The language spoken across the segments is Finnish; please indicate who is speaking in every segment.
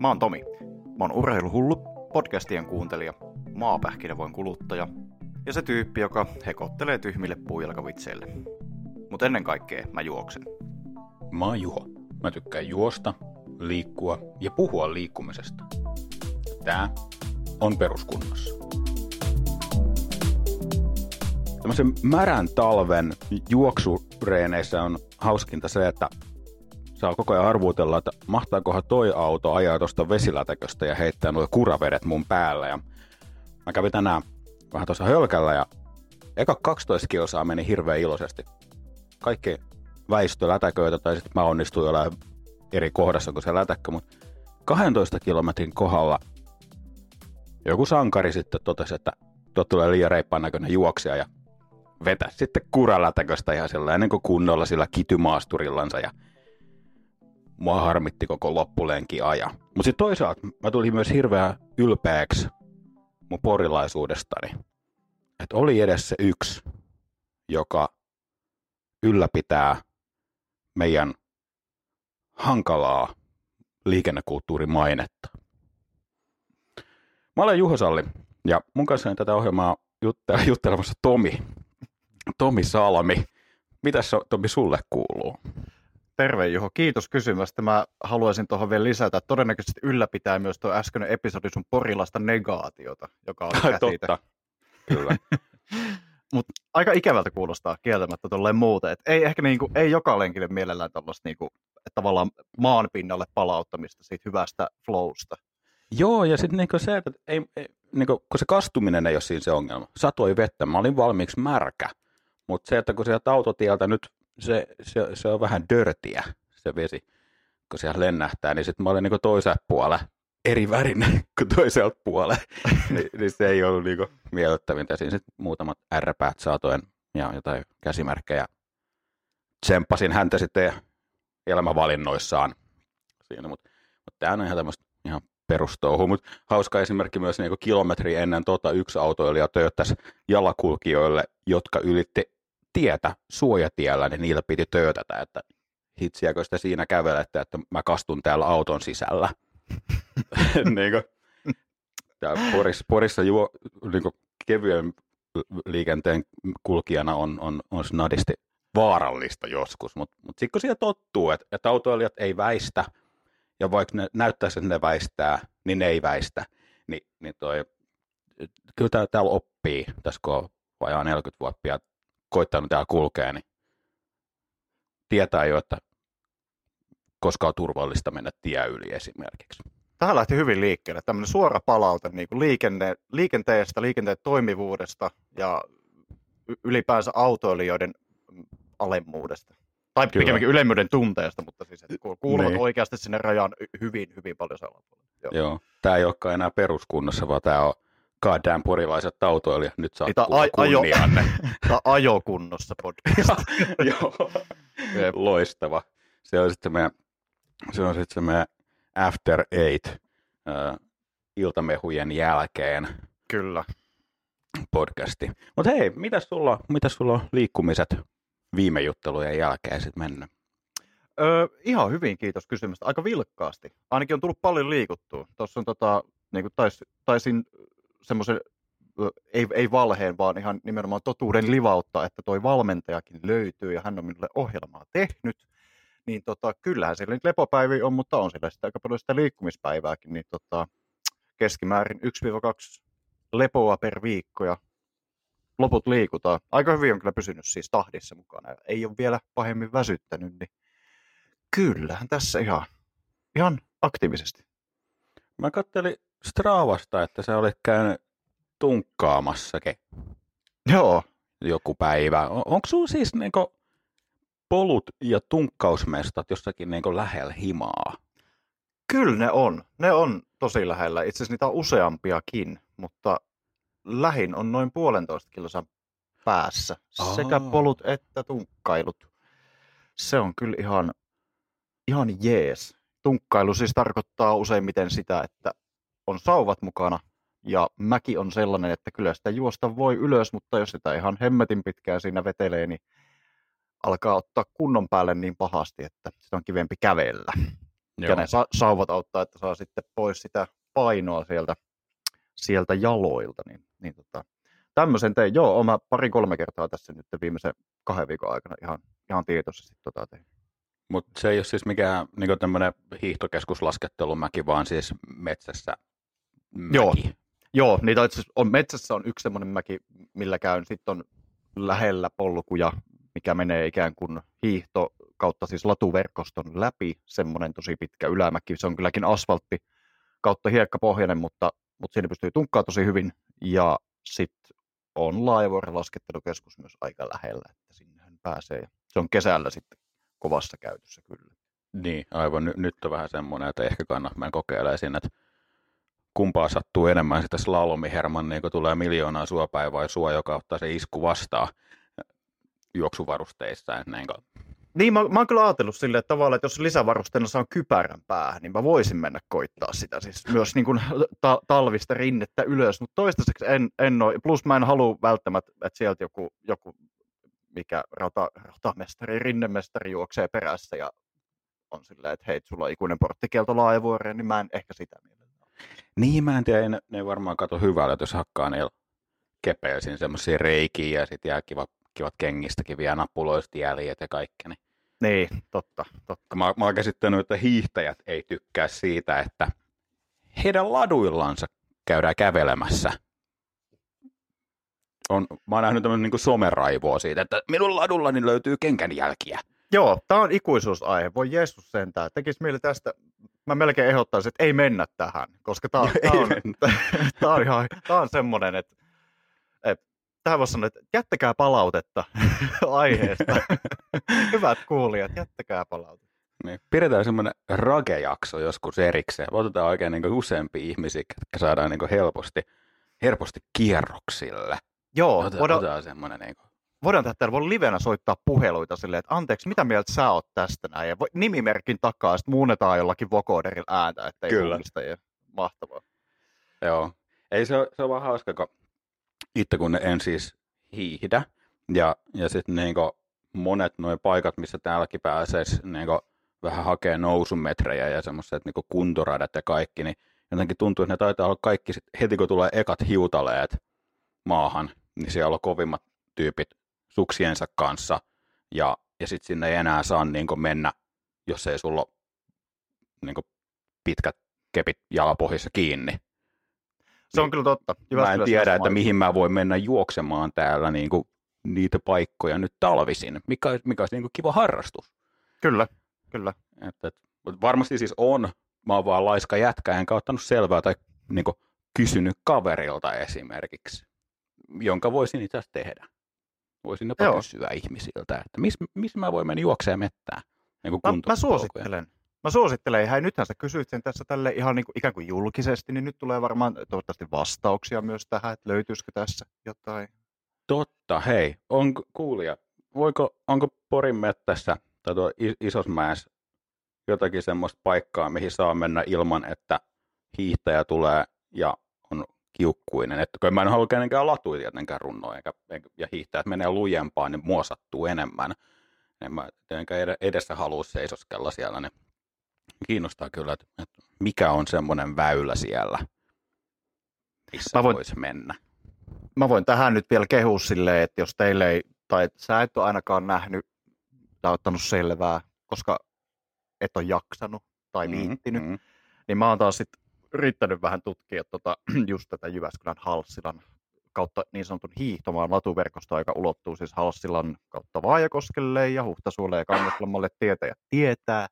Speaker 1: Mä oon Tomi. Mä oon urheiluhullu, podcastien kuuntelija, maapähkinävoin kuluttaja ja se tyyppi, joka hekottelee tyhmille puujalkavitseille. Mutta ennen kaikkea mä juoksen.
Speaker 2: Mä oon Juho. Mä tykkään juosta, liikkua ja puhua liikkumisesta. Tää on peruskunnossa. Tämmöisen märän talven juoksureeneissä on hauskinta se, että saa koko ajan arvuutella, että mahtaakohan toi auto ajaa tuosta vesilätäköstä ja heittää nuo kuravedet mun päälle. Ja mä kävin tänään vähän tuossa hölkällä ja eka 12 kilsaa meni hirveän iloisesti. Kaikki väistö lätäköitä tai sitten mä onnistuin jollain eri kohdassa kuin se lätäkkö, mutta 12 kilometrin kohdalla joku sankari sitten totesi, että tuot tulee liian reippaan näköinen juoksija ja vetä sitten kuralätäköstä ihan sellainen kuin kunnolla sillä kitymaasturillansa ja mua harmitti koko loppulenki aja. Mutta sitten toisaalta mä tulin myös hirveän ylpeäksi mun porilaisuudestani. Että oli edes se yksi, joka ylläpitää meidän hankalaa liikennekulttuurimainetta. Mä olen Juho Salli ja mun kanssa tätä ohjelmaa juttelemassa Tomi. Tomi Salmi. Mitäs Tomi sulle kuuluu?
Speaker 1: Terve Juho, kiitos kysymästä. Mä haluaisin tuohon vielä lisätä, että todennäköisesti ylläpitää myös tuo äskeinen episodi sun porilasta negaatiota, joka on.
Speaker 2: Totta, kyllä.
Speaker 1: Mutta aika ikävältä kuulostaa kieltämättä tolleen muuten. Et ei ehkä niinku, ei joka lenkille mielellään tällaista niinku, tavallaan maan pinnalle palauttamista siitä hyvästä flowsta.
Speaker 2: Joo, ja sitten niinku se, että ei, ei, niinku, kun se kastuminen ei ole siinä se ongelma. Satoi vettä, mä olin valmiiksi märkä. Mutta se, että kun sieltä autotieltä nyt se, se, se on vähän dörtiä se vesi, kun siellä lennähtää, niin sitten mä olin niinku toisella puolella eri värinen kuin toiselta puolella, Ni, niin se ei ollut niinku miellyttävintä. Siinä sitten muutamat ärräpäät saatoen ja jotain käsimerkkejä. Tsemppasin häntä sitten elämävalinnoissaan siinä, mutta mut tämä on ihan tämmöistä ihan perustouhu, mutta hauska esimerkki myös niin kilometri ennen tota yksi autoilija töyttäisi jalakulkijoille, jotka ylitti tietä suojatiellä, niin niillä piti töytätä, että hitsiäkö sitä siinä kävelette, että mä kastun täällä auton sisällä. niin kuin, Porissa, Porissa juo, niin kuin kevyen liikenteen kulkijana on, on, on snadisti vaarallista joskus, mutta mut, mut sitten kun siellä tottuu, että, että autoilijat ei väistä, ja vaikka ne näyttäisi, että ne väistää, niin ne ei väistä, niin, niin toi, kyllä täällä, täällä oppii, tässä kun on vajaa 40 vuotta koittanut täällä kulkea, niin tietää jo, että koska on turvallista mennä tie yli esimerkiksi.
Speaker 1: Tähän lähti hyvin liikkeelle. Tämmöinen suora palaute niin kuin liikenne, liikenteestä, liikenteen toimivuudesta ja ylipäänsä autoilijoiden alemmuudesta. Tai Kyllä. pikemminkin ylemmyyden tunteesta, mutta siis että kuuluvat niin. oikeasti sinne rajaan hyvin, hyvin paljon sellainen.
Speaker 2: Joo. Joo. Tämä ei olekaan enää peruskunnassa, vaan tämä on goddamn porilaiset autoilijat, nyt saa kuulla a- kunnianne.
Speaker 1: Tämä ajokunnossa podcast.
Speaker 2: Joo, loistava. Se on sitten meidän, se on sitten meidän After Eight äh, iltamehujen jälkeen.
Speaker 1: Kyllä.
Speaker 2: Podcasti. Mutta hei, mitä sulla, mitä sulla on liikkumiset viime juttelujen jälkeen sitten mennyt?
Speaker 1: Öö, ihan hyvin, kiitos kysymystä. Aika vilkkaasti. Ainakin on tullut paljon liikuttua. Tuossa on tota, niin kuin tais, taisin semmoisen, ei, ei valheen, vaan ihan nimenomaan totuuden livautta, että toi valmentajakin löytyy ja hän on minulle ohjelmaa tehnyt. Niin tota, kyllähän siellä nyt lepopäiviä on, mutta on siellä sitä aika paljon sitä liikkumispäivääkin, niin tota, keskimäärin 1-2 lepoa per viikko ja loput liikutaan. Aika hyvin on kyllä pysynyt siis tahdissa mukana. Ei ole vielä pahemmin väsyttänyt, niin kyllähän tässä ihan, ihan aktiivisesti.
Speaker 2: Mä kattelin Stravasta, että se oli käynyt tunkkaamassakin.
Speaker 1: Joo.
Speaker 2: Joku päivä. On, onko sinulla siis niinku polut ja tunkkausmestat jossakin niinku lähellä himaa?
Speaker 1: Kyllä ne on. Ne on tosi lähellä. Itse asiassa niitä on useampiakin, mutta lähin on noin puolentoista kilosan päässä. Aa. Sekä polut että tunkkailut. Se on kyllä ihan, ihan jees. Tunkkailu siis tarkoittaa useimmiten sitä, että on sauvat mukana ja mäki on sellainen, että kyllä sitä juosta voi ylös, mutta jos sitä ihan hemmetin pitkään siinä vetelee, niin alkaa ottaa kunnon päälle niin pahasti, että sitä on kivempi kävellä. ja ne sa- sauvat auttaa, että saa sitten pois sitä painoa sieltä, sieltä jaloilta. Niin, niin tota, tämmöisen tein. Joo, mä pari-kolme kertaa tässä nyt viimeisen kahden viikon aikana ihan, ihan tietoisesti tota tein.
Speaker 2: Mutta se ei ole siis mikään niin tämmöinen hiihtokeskuslaskettelumäki, vaan siis metsässä mäki.
Speaker 1: Joo. Joo, niitä on, metsässä on yksi semmoinen mäki, millä käyn. Sitten on lähellä polkuja, mikä menee ikään kuin hiihto kautta siis latuverkoston läpi, semmoinen tosi pitkä ylämäki. Se on kylläkin asfaltti kautta hiekkapohjainen, mutta, mutta siinä pystyy tunkkaa tosi hyvin. Ja sitten on laajavuoren laskettelukeskus myös aika lähellä, että sinnehän pääsee. Se on kesällä sitten kovassa käytössä kyllä.
Speaker 2: Niin, aivan. Ny- nyt on vähän semmoinen, että ehkä kannattaa kokeilemaan sinne, että kumpaa sattuu enemmän sitä slalomiherman, niin kun tulee miljoonaa suopäin vai suo, joka ottaa se isku vastaan juoksuvarusteissa. Niin, kuin...
Speaker 1: niin mä, mä oon kyllä ajatellut silleen, että tavallaan, että jos lisävarusteena saan kypärän päähän, niin mä voisin mennä koittaa sitä. Siis myös niin kuin ta- talvista rinnettä ylös, mutta toistaiseksi en, en ole. Plus mä en halua välttämättä, että sieltä joku, joku mikä rata, ratamestari, rinnemestari juoksee perässä ja on silleen, että hei, sulla on ikuinen porttikielto laajavuoreen, niin mä en ehkä sitä mielellä.
Speaker 2: Niin, mä en tiedä, ne, ne varmaan kato hyvällä, jos hakkaa niillä kepeilsin semmoisia reikiä ja sitten jää kiva, kivat kengistäkin vielä nappuloista jäljet ja kaikki. Niin.
Speaker 1: niin, totta, totta.
Speaker 2: Mä, mä oon käsittänyt, että hiihtäjät ei tykkää siitä, että heidän laduillansa käydään kävelemässä. On, mä oon nähnyt tämmöinen niin someraivoa siitä, että minun ladullani löytyy kenkänjälkiä.
Speaker 1: Joo, tämä on ikuisuusaihe. Voi Jeesus sentään. Tekisi mieli tästä, mä melkein ehdottaisin, että ei mennä tähän, koska tämä on, tää on, tää on, ihan, tää on semmoinen, että, että tähän voisi sanoa, että jättäkää palautetta aiheesta. Hyvät kuulijat, jättäkää palautetta.
Speaker 2: Niin, pidetään semmoinen ragejakso joskus erikseen. Otetaan oikein niin useampia ihmisiä, jotka saadaan niin helposti, helposti kierroksille.
Speaker 1: Joo,
Speaker 2: otetaan, voidaan, otetaan semmoinen niin kuin
Speaker 1: voidaan tehdä täällä, voi livenä soittaa puheluita silleen, että anteeksi, mitä mieltä sä oot tästä näin, ja nimimerkin takaa, sitten muunnetaan jollakin vokoderilla ääntä, että ei
Speaker 2: Kyllä.
Speaker 1: ja mahtavaa.
Speaker 2: Joo, ei se ole, se on vaan hauska, kun itse kun en siis hiihdä, ja, ja sitten niinku monet nuo paikat, missä täälläkin pääsee niinku vähän hakee nousumetrejä ja semmoiset niinku kuntoradat ja kaikki, niin jotenkin tuntuu, että ne taitaa olla kaikki sit, heti kun tulee ekat hiutaleet maahan, niin siellä on kovimmat tyypit suksiensa kanssa ja, ja sitten sinne ei enää saa niin mennä, jos ei sulla ole niin pitkät kepit jalapohjassa kiinni.
Speaker 1: Se on kyllä totta.
Speaker 2: Mä en tiedä, että mihin mä voin mennä juoksemaan täällä niin kuin niitä paikkoja nyt talvisin, mikä, mikä olisi niin kuin kiva harrastus.
Speaker 1: Kyllä, kyllä.
Speaker 2: Että, että, varmasti siis on, mä oon vaan laiska jätkä, enkä ottanut selvää tai niin kuin, kysynyt kaverilta esimerkiksi, jonka voisin itse tehdä. Voisin jopa Joo. kysyä ihmisiltä, että missä mis mä voin mennä juokseen mettään. Niin
Speaker 1: mä, mä suosittelen. Mä suosittelen, hei nythän sä kysyit sen tässä tälle ihan niin kuin, ikään kuin julkisesti, niin nyt tulee varmaan toivottavasti vastauksia myös tähän, että löytyisikö tässä jotain.
Speaker 2: Totta, hei, on kuulija, voiko, onko Porin mettässä tai tuo Isosmäessä jotakin semmoista paikkaa, mihin saa mennä ilman, että hiihtäjä tulee ja kiukkuinen. Että kun mä en halua kenenkään latuja tietenkään runnoa, eikä, ja hiihtäjät menee lujempaan, niin mua sattuu enemmän. En mä tietenkään edessä halua seisoskella siellä, niin kiinnostaa kyllä, että, että mikä on semmoinen väylä siellä, missä mä voin, voisi mennä.
Speaker 1: Mä voin tähän nyt vielä kehua silleen, että jos teille ei, tai sä et ole ainakaan nähnyt tai ottanut selvää, koska et ole jaksanut tai viittinyt, mm-hmm. niin mä oon taas sit yrittänyt vähän tutkia tota, just tätä Jyväskylän Halssilan kautta niin sanotun hiihtomaan latuverkostoa, joka ulottuu siis Halssilan kautta Vaajakoskelle ja Huhtasuolle ja Kangaslammalle tietäjä tietää,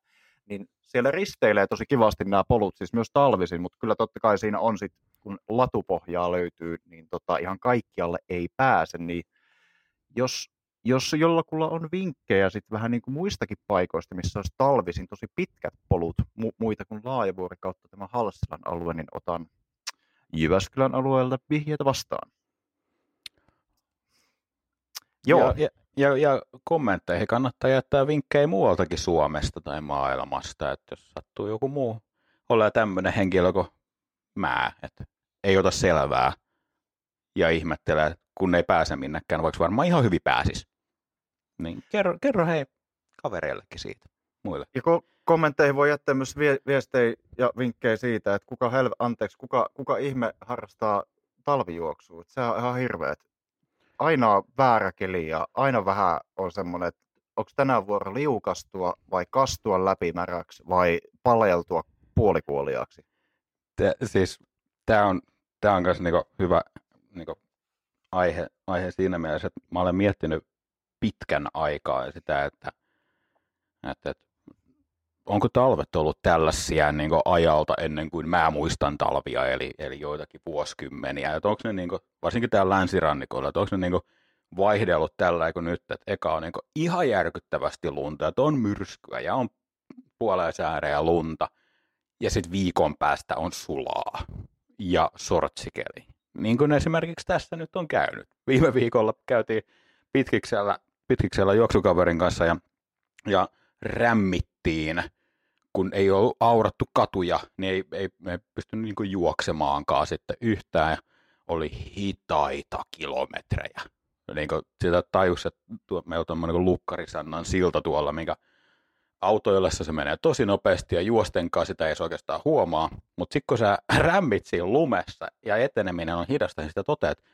Speaker 1: niin siellä risteilee tosi kivasti nämä polut, siis myös talvisin, mutta kyllä totta kai siinä on sitten, kun latupohjaa löytyy, niin tota, ihan kaikkialle ei pääse, niin jos, jos jollakulla on vinkkejä sitten vähän niin kuin muistakin paikoista, missä olisi talvisin tosi pitkät polut, mu- muita kuin Laajavuori kautta tämä Halssilan alue, niin otan Jyväskylän alueelta vihjeitä vastaan.
Speaker 2: Joo. Ja, ja, ja, kommentteihin kannattaa jättää vinkkejä muualtakin Suomesta tai maailmasta, että jos sattuu joku muu olla tämmöinen henkilö kuin mä, että ei ota selvää ja ihmettelee, kun ei pääse minnekään, vaikka varmaan ihan hyvin pääsis. Niin kerro, kerro hei kavereillekin siitä, muille.
Speaker 1: Ja kun kommentteihin voi jättää myös vie- viestejä ja vinkkejä siitä, että kuka, helve, anteeksi, kuka, kuka ihme harrastaa talvijuoksua. Se on ihan hirveä. Aina on väärä keli ja aina vähän on semmoinen, että onko tänään vuoro liukastua vai kastua läpimäräksi vai paleltua puolikuoliaaksi?
Speaker 2: Te, siis tämä on, tää on myös niinku hyvä niinku aihe, aihe siinä mielessä, että mä olen miettinyt pitkän aikaa sitä, että, että, että onko talvet ollut tällaisia niin ajalta ennen kuin mä muistan talvia, eli, eli joitakin vuosikymmeniä. Että onko ne niin kuin, varsinkin täällä länsirannikolla, että onko ne niin kuin, vaihdellut tällä kuin nyt, että eka on niin kuin, ihan järkyttävästi lunta, että on myrskyä ja on puoleen ja lunta, ja sitten viikon päästä on sulaa ja sortsikeli. Niin kuin esimerkiksi tässä nyt on käynyt. Viime viikolla käytiin pitkiksellä, pitkiksellä juoksukaverin kanssa ja, ja rämmittiin – kun ei ollut aurattu katuja, niin ei, ei, ei pystynyt niin juoksemaankaan sitten yhtään. Oli hitaita kilometrejä. Niin kuin sitä tajus, että meillä on niin Lukkarisannan silta tuolla, minkä autoillessa se menee tosi nopeasti ja juostenkaan sitä ei oikeastaan huomaa. Mutta sitten kun sä rämmit siinä lumessa ja eteneminen on hidasta, niin sitä toteat, että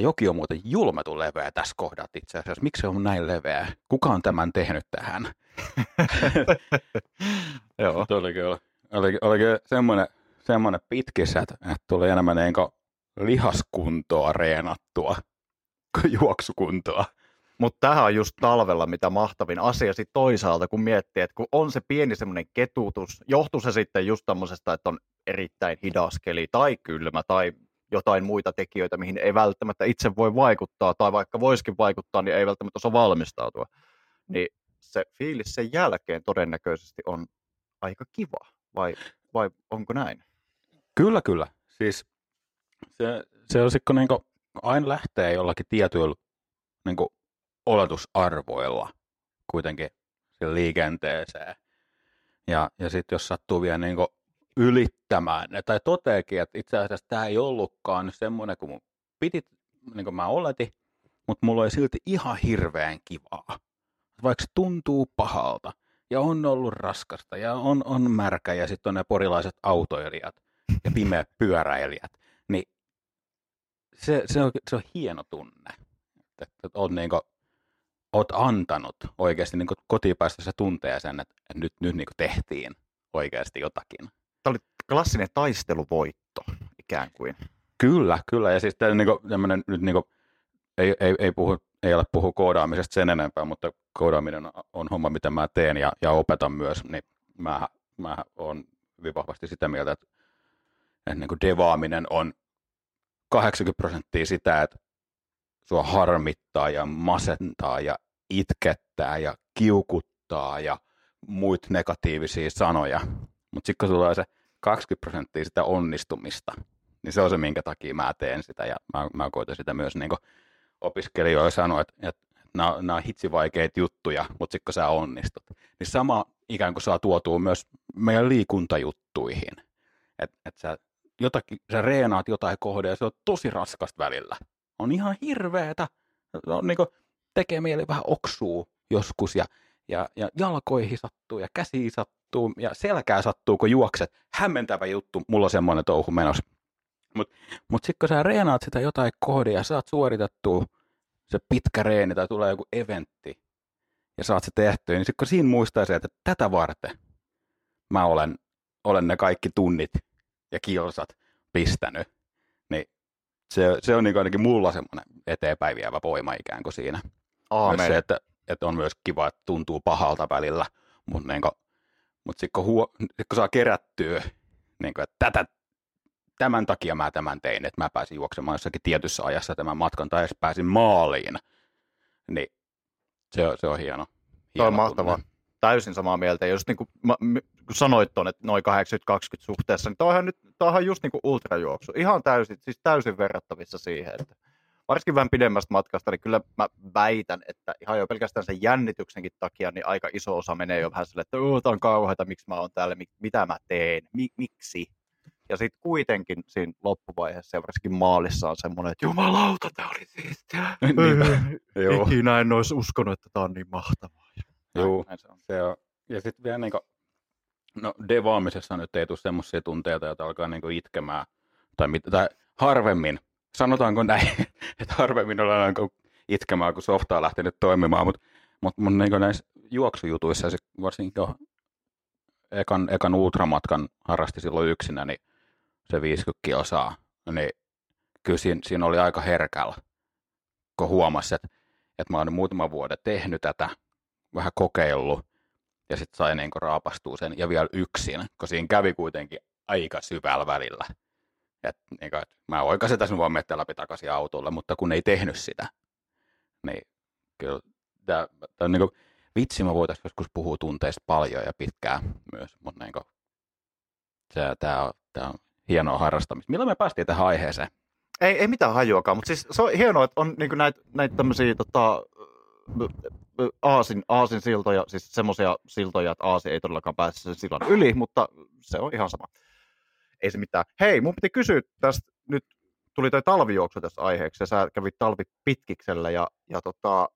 Speaker 2: joki on muuten julmetun leveä tässä kohdat itse asiassa. Miksi se on näin leveä? Kuka on tämän tehnyt tähän?
Speaker 1: Joo.
Speaker 2: Tuli kyllä. Oli, oli kyllä semmoinen, semmoinen pitkissä, että, että tuli enemmän niin lihaskuntoa reenattua kuin juoksukuntoa.
Speaker 1: Mutta tähän on just talvella mitä mahtavin asia sitten toisaalta, kun miettii, että kun on se pieni semmoinen ketutus, johtuu se sitten just tämmöisestä, että on erittäin hidas keli tai kylmä tai jotain muita tekijöitä, mihin ei välttämättä itse voi vaikuttaa, tai vaikka voisikin vaikuttaa, niin ei välttämättä osaa valmistautua. Niin se fiilis sen jälkeen todennäköisesti on aika kiva, vai, vai onko näin?
Speaker 2: Kyllä, kyllä. Siis se, se on sitten niin aina lähtee jollakin tietyillä niin oletusarvoilla kuitenkin liikenteeseen. Ja, ja sitten jos sattuu vielä niin ylittämään ne, tai toteekin, että itse asiassa tämä ei ollutkaan semmoinen kuin mun piti, niin kuin mä oletin, mutta mulla oli silti ihan hirveän kivaa. Vaikka se tuntuu pahalta, ja on ollut raskasta, ja on, on märkä, ja sitten on ne porilaiset autoilijat, ja pimeät pyöräilijät, niin se, se, on, se on hieno tunne, että, että on niin kuin, oot antanut oikeasti niin kotipäästä se tuntee sen, että nyt, nyt niin tehtiin oikeasti jotakin.
Speaker 1: Tämä oli klassinen taisteluvoitto ikään kuin.
Speaker 2: Kyllä, kyllä. Ja siis tämä niin kuin, nyt niin kuin, ei, ei, ei, puhu, ei ole puhu koodaamisesta sen enempää, mutta koodaaminen on homma, mitä mä teen ja, ja opetan myös, niin mä, mä olen hyvin vahvasti sitä mieltä, että, että niin kuin devaaminen on 80 prosenttia sitä, että sua harmittaa ja masentaa ja itkettää ja kiukuttaa ja muita negatiivisia sanoja. Mutta sitten kun tulee se 20 prosenttia sitä onnistumista, niin se on se, minkä takia mä teen sitä. Ja mä, mä koitan sitä myös niin opiskelijoille sanoa, että, että nämä, nämä on hitsivaikeita juttuja, mutta sitten kun sä onnistut, niin sama ikään kuin saa tuotua myös meidän liikuntajuttuihin. Että et sä, jotakin, sä reenaat jotain kohde ja se on tosi raskasta välillä. On ihan hirveetä. On niin kuin, tekee mieli vähän oksuu joskus ja, ja, ja jalkoihin sattuu ja käsiin sattuu ja selkää sattuu, kun juokset. Hämmentävä juttu, mulla on semmoinen touhu menossa. Mutta mut sitten kun sä reenaat sitä jotain kohdia ja saat suoritettua se pitkä reeni tai tulee joku eventti ja saat se tehtyä, niin sitten kun siinä muistaa se, että tätä varten mä olen, olen ne kaikki tunnit ja kilsat pistänyt, niin se, se on niin ainakin mulla semmoinen eteenpäin vievä voima ikään kuin siinä. Aamen. se, että, että on myös kiva, että tuntuu pahalta välillä, mutta niin mut sitten kun, huo, sit kun saa kerättyä, niin kuin, että tätä, tämän takia mä tämän tein, että mä pääsin juoksemaan jossakin tietyssä ajassa tämän matkan tai edes pääsin maaliin, niin se, on, se on hieno.
Speaker 1: hieno on mahtavaa. Täysin samaa mieltä. Just niin kuin, mä, kun sanoit tuon, että noin 80-20 suhteessa, niin toihan nyt toihan just niin kuin ultrajuoksu. Ihan täysin, siis täysin verrattavissa siihen, että varsinkin vähän pidemmästä matkasta, niin kyllä mä väitän, että ihan jo pelkästään sen jännityksenkin takia, niin aika iso osa menee jo vähän silleen, että tämä on kauheata, miksi mä oon täällä, mitä mä teen, miksi. Ja sitten kuitenkin siinä loppuvaiheessa ja varsinkin maalissa on semmoinen, että jumalauta, tämä oli siistiä. Niin, Ikinä en olisi uskonut, että tämä on niin mahtavaa.
Speaker 2: Joo, se on. Se on. Ja sitten vielä niin kuin, No devaamisessa nyt ei tule semmoisia tunteita, joita alkaa niinku itkemään. Tai, mit, tai harvemmin, sanotaanko näin, että harvemmin niinku itkemään, kun softa on lähtenyt toimimaan, mutta mut, mut niinku näissä juoksujutuissa, varsinkin ekan, ekan ultramatkan harrasti silloin yksinä, niin se 50 kilsaa, niin kyllä siinä, siinä oli aika herkällä, kun huomasi, että, että mä oon muutaman vuoden tehnyt tätä, vähän kokeillut, ja sitten sai niin raapastua sen, ja vielä yksin, kun siinä kävi kuitenkin aika syvällä välillä. Et, niin kuin, että mä oikaisin tässä vaan mettä läpi takaisin autolle, mutta kun ei tehnyt sitä, niin kyllä tämä, tämä on niin kuin, vitsi, me voitaisiin joskus puhua tunteista paljon ja pitkään myös, mutta niin kuin, se, tämä, on, tämä on hienoa harrastamista. Milloin me päästiin tähän aiheeseen?
Speaker 1: Ei, ei mitään hajuakaan, mutta siis se on hienoa, että on niin näitä, näitä tämmöisiä tota, aasin, aasin siltoja, siis semmoisia siltoja, että aasi ei todellakaan pääse sen sillan yli, mutta se on ihan sama. Ei se mitään. Hei, mun piti kysyä tästä, nyt tuli toi talvijuoksu tässä aiheeksi, ja sä kävit talvi pitkiksellä, ja, ja tota,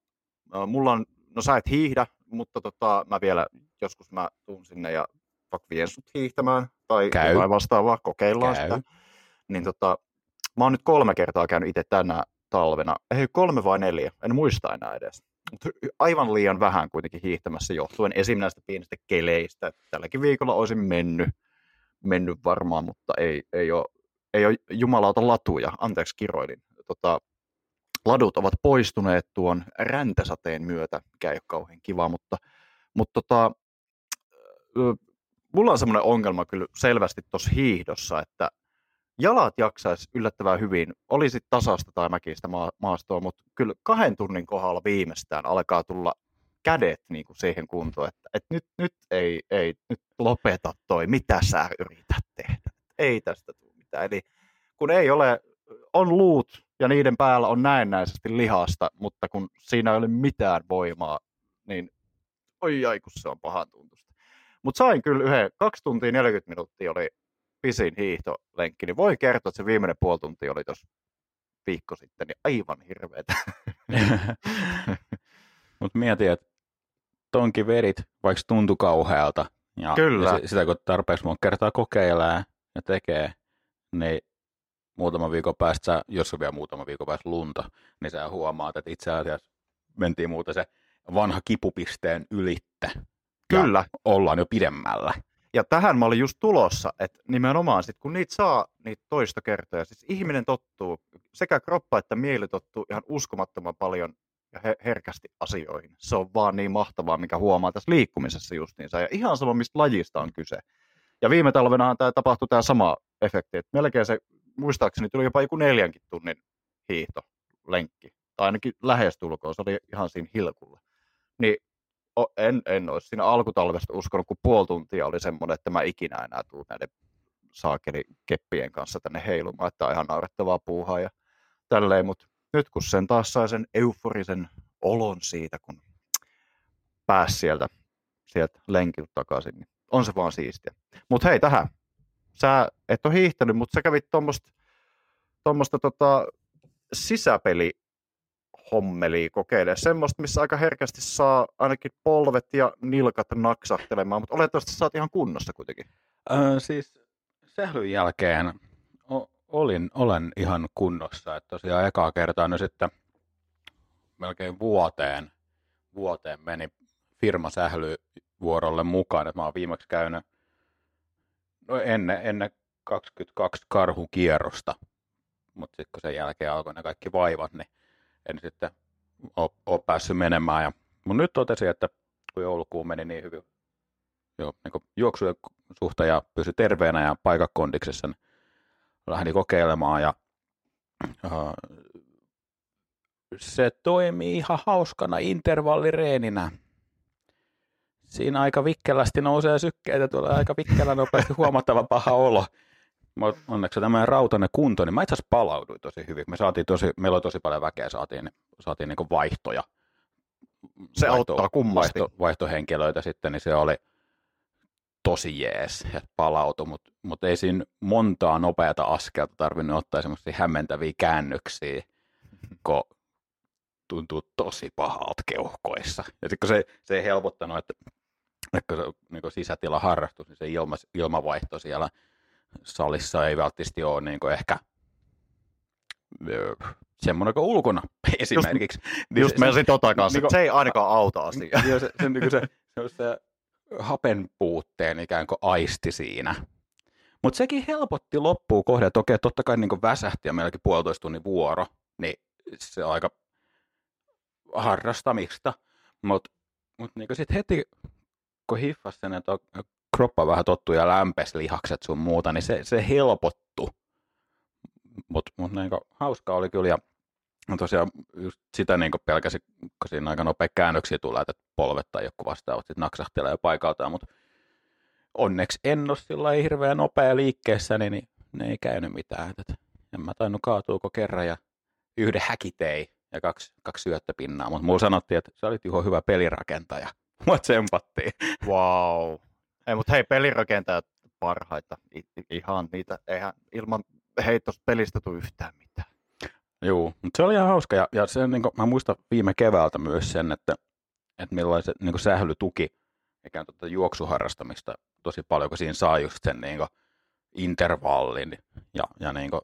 Speaker 1: mulla on, no sä et hiihdä, mutta tota, mä vielä joskus mä tuun sinne ja vaikka vien sut hiihtämään, tai Käy. jotain vastaavaa, kokeillaan Käy. sitä. Niin tota, mä oon nyt kolme kertaa käynyt itse tänä talvena, ei kolme vai neljä, en muista enää edes mutta aivan liian vähän kuitenkin hiihtämässä johtuen esim. näistä pienistä keleistä. Tälläkin viikolla olisin mennyt, mennyt varmaan, mutta ei, ei, ole, ei ole jumalauta latuja. Anteeksi, kiroilin. Tota, ladut ovat poistuneet tuon räntäsateen myötä, mikä ei ole kauhean kiva, mutta, mutta tota, mulla on semmoinen ongelma kyllä selvästi tuossa hiihdossa, että jalat jaksaisi yllättävän hyvin, olisi tasasta tai mäkistä maastoa, mutta kyllä kahden tunnin kohdalla viimeistään alkaa tulla kädet niin kuin siihen kuntoon, että, että nyt, nyt ei, ei, nyt lopeta toi, mitä sä yrität tehdä. Ei tästä tule mitään. Eli kun ei ole, on luut ja niiden päällä on näennäisesti lihasta, mutta kun siinä ei ole mitään voimaa, niin oi ai kun se on pahan tuntusta. Mutta sain kyllä yhden, kaksi tuntia 40 minuuttia oli pisin hiihtolenkki, niin voi kertoa, että se viimeinen puoli tuntia oli tuossa viikko sitten, niin aivan hirveetä.
Speaker 2: Mutta mietin, että tonkin verit, vaikka tuntui kauhealta, ja, Kyllä. ja sitä kun tarpeeksi monta kertaa kokeilee ja tekee, niin muutama viikon päästä, jos on vielä muutama viikon päästä lunta, niin sä huomaat, että itse asiassa mentiin muuta se vanha kipupisteen ylittä.
Speaker 1: Kyllä.
Speaker 2: ollaan jo pidemmällä.
Speaker 1: Ja tähän mä olin just tulossa, että nimenomaan sit, kun niitä saa niitä toista kertaa, siis ihminen tottuu, sekä kroppa että mieli tottuu ihan uskomattoman paljon ja herkästi asioihin. Se on vaan niin mahtavaa, mikä huomaa tässä liikkumisessa justiinsa. Ja ihan sama, mistä lajista on kyse. Ja viime talvenahan tämä tapahtui tämä sama efekti, että melkein se, muistaakseni tuli jopa joku neljänkin tunnin hiihto, lenkki. Tai ainakin lähestulkoon, se oli ihan siinä hilkulla. Niin en, en olisi siinä alkutalvesta uskonut, kun puoli tuntia oli semmoinen, että mä ikinä enää tuu näiden saakeli keppien kanssa tänne heilumaan, että on ihan naurettavaa puuhaa ja tälleen, mutta nyt kun sen taas sai sen euforisen olon siitä, kun pääsi sieltä, sieltä lenkiltä takaisin, niin on se vaan siistiä. Mutta hei, tähän. Sä et ole hiihtänyt, mutta sä kävit tuommoista tota, sisäpeli hommeli kokeilee. Semmoista, missä aika herkästi saa ainakin polvet ja nilkat naksahtelemaan, mutta olettavasti sä oot ihan kunnossa kuitenkin.
Speaker 2: Öö, siis sählyn jälkeen olin, olen ihan kunnossa. Että tosiaan ekaa kertaa nyt sitten melkein vuoteen, vuoteen meni firma sählyvuorolle mukaan. Että mä oon viimeksi käynyt no ennen, ennen 22 karhukierrosta, mutta sitten kun sen jälkeen alkoi ne kaikki vaivat, niin en sitten ole, päässyt menemään. Ja, mutta nyt totesin, että kun joulukuun meni niin hyvin jo, niin juoksujen suhteen ja pysyi terveenä ja paikakondiksessa, niin lähdin kokeilemaan ja uh, se toimii ihan hauskana intervallireeninä. Siinä aika vikkelästi nousee sykkeitä, tulee aika vikkelä nopeasti huomattava paha olo onneksi tämä rautainen kunto, niin mä itse asiassa palauduin tosi hyvin. Me saatiin tosi, meillä oli tosi paljon väkeä, saatiin, saatiin niin vaihtoja.
Speaker 1: Se vaihto, auttaa kummasti.
Speaker 2: Vaihto, vaihtohenkilöitä sitten, niin se oli tosi jees, että palautui, mutta mut ei siinä montaa nopeata askelta tarvinnut ottaa semmoisia hämmentäviä käännöksiä, kun tuntuu tosi pahalta keuhkoissa. Ja kun se, se ei helpottanut, että että se niin sisätilaharrastus, niin se ilma, ilmavaihto siellä salissa ei välttämättä ole niin ehkä semmoinen kuin ulkona esimerkiksi.
Speaker 1: Just, niin just se, sit tota kanssa, niin se ei ainakaan auta asiaa.
Speaker 2: se, se, se, se, se, se hapen puutteen ikään kuin aisti siinä. Mutta sekin helpotti loppuun kohden, että okei, totta kai niin väsähti ja meilläkin puolitoista tunnin vuoro, niin se on aika harrastamista. Mutta mut niin sitten heti, kun hiffasi sen, että kroppa vähän tottuu ja lämpes lihakset sun muuta, niin se, se helpottu. Mutta mut niin hauskaa oli kyllä ja tosiaan just sitä niin pelkäsi, kun siinä aika nopea käännöksiä tulee, että polvet tai joku vastaavat sitten naksahtelee paikaltaan, mutta onneksi en ole sillä hirveän nopea liikkeessä, niin, niin ne ei käynyt mitään. Et, en mä tainnut kaatuuko kerran ja yhden häkitei ja kaksi, kaksi syöttöpinnaa, mutta mulla sanottiin, että sä olit ihan hyvä pelirakentaja. Mua tsempattiin.
Speaker 1: Wow. Ei, mutta hei, pelirakentajat parhaita. I, ihan niitä, eihän ilman heitosta pelistä tule yhtään mitään.
Speaker 2: Joo, mutta se oli ihan hauska ja, ja se, niin kuin, mä muistan viime keväältä myös sen, että, että millaiset niin sählytuki ikään tuota juoksuharrastamista tosi paljon, kun siinä saa just sen niin kuin, intervallin ja, ja niin kuin,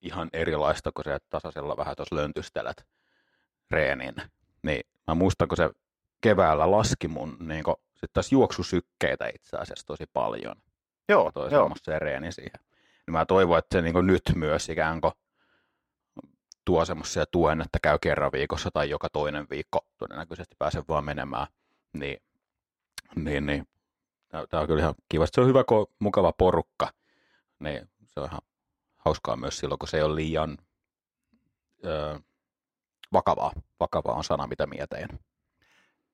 Speaker 2: ihan erilaista kuin se, että tasaisella vähän tuossa löntystelet reenin. Niin mä muistan, kun se keväällä laski mun niin kuin, sit taas juoksusykkeitä itse asiassa tosi paljon.
Speaker 1: Joo,
Speaker 2: toi
Speaker 1: joo.
Speaker 2: se reeni siihen. Niin mä toivon, että se niin kuin, nyt myös ikään kuin tuo semmoisia tuen, että käy kerran viikossa tai joka toinen viikko todennäköisesti pääsen vaan menemään. Niin, niin, niin. Tämä on kyllä ihan kiva. Se on hyvä, kun on mukava porukka. Niin se on ihan hauskaa myös silloin, kun se ei ole liian öö, vakavaa. Vakavaa on sana, mitä mietin.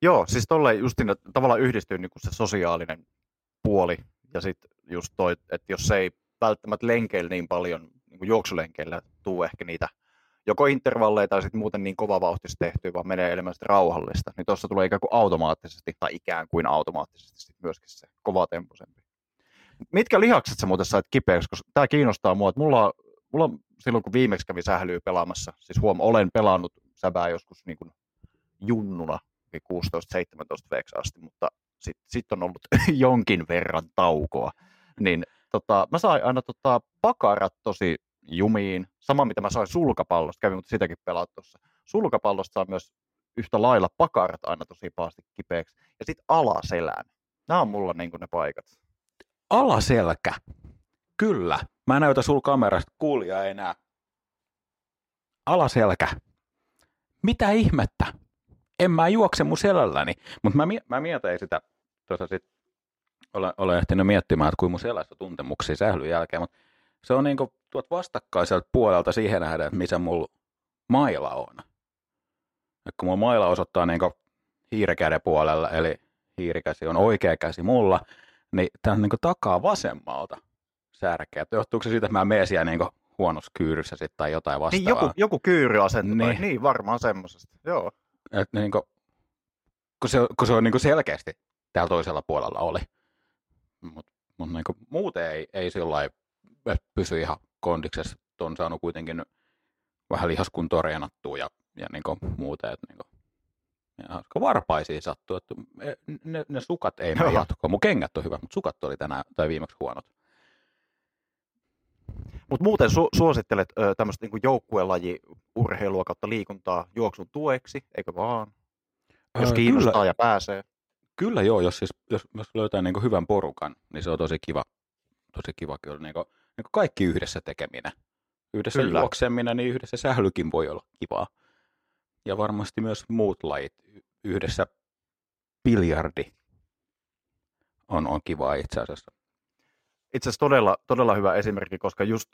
Speaker 1: Joo, siis tolle just siinä tavallaan yhdistyy niin se sosiaalinen puoli ja sitten just toi, että jos se ei välttämättä lenkeillä niin paljon, niin kuin juoksulenkeillä tuu ehkä niitä joko intervalleja tai sitten muuten niin kovavauhtista tehtyä, vaan menee enemmän rauhallista, niin tuossa tulee ikään kuin automaattisesti, tai ikään kuin automaattisesti sit myöskin se kovatempoisempi. Mitkä lihakset sä muuten sait kipeäksi, koska tämä kiinnostaa mua, että mulla, mulla silloin kun viimeksi kävi sählyä pelaamassa, siis huom, olen pelannut säbää joskus niin kuin junnuna 16-17 veeksi asti, mutta sitten sit on ollut jonkin verran taukoa, niin tota, mä sain aina tota, pakarat tosi jumiin. Sama mitä mä sain sulkapallosta, kävin mutta sitäkin pelaa tuossa. Sulkapallosta saa myös yhtä lailla pakarat aina tosi pahasti kipeäksi. Ja sitten alaselän. Nämä on mulla niin ne paikat.
Speaker 2: Alaselkä? Kyllä. Mä näytän sul kamerasta, kuulija ei näe. Alaselkä. Mitä ihmettä? En mä juokse mun selälläni, mutta mä, mä mietin sitä, tuossa sit olen, olen ehtinyt miettimään, että kuin mun selässä tuntemuksia sählyn jälkeen, mutta se on niinku tuot vastakkaiselta puolelta siihen nähden, että missä mulla maila on. Et kun mulla maila osoittaa niinku hiirikäden puolella, eli hiirikäsi on oikea käsi mulla, niin tämä on niinku takaa vasemmalta särkeä. Johtuuko se siitä, että mä menen siellä niinku huonossa kyyryssä sit tai jotain vastaavaa?
Speaker 1: Niin joku, joku kyyry niin. niin varmaan semmoisesta, joo.
Speaker 2: Et niinku, kun se, kun se on niinku selkeästi täällä toisella puolella oli. Mutta mut niinku, muuten ei, ei sillä pysy ihan kondiksessa. On saanut kuitenkin vähän lihaskuntoa reenattua ja, ja niin kuin muuta. Että niin kuin, ja varpaisiin sattuu, että ne, ne sukat ei mene jatkoon. Mun kengät on hyvät, mutta sukat oli tänään tai viimeksi huonot.
Speaker 1: Mutta muuten su- suosittelet ö, tämmöistä niin joukkuelaji urheilua kautta liikuntaa juoksun tueksi, eikö vaan? Jos kiinnostaa kyllä, ja pääsee.
Speaker 2: Kyllä joo, jos, siis, jos, jos löytää niin hyvän porukan, niin se on tosi kiva, tosi kiva kyllä. Niin kuin, niin kaikki yhdessä tekeminen. Yhdessä Kyllä. juokseminen, niin yhdessä sählykin voi olla kivaa. Ja varmasti myös muut lajit. Yhdessä biljardi on, on kivaa itse asiassa.
Speaker 1: Itse asiassa todella, todella hyvä esimerkki, koska just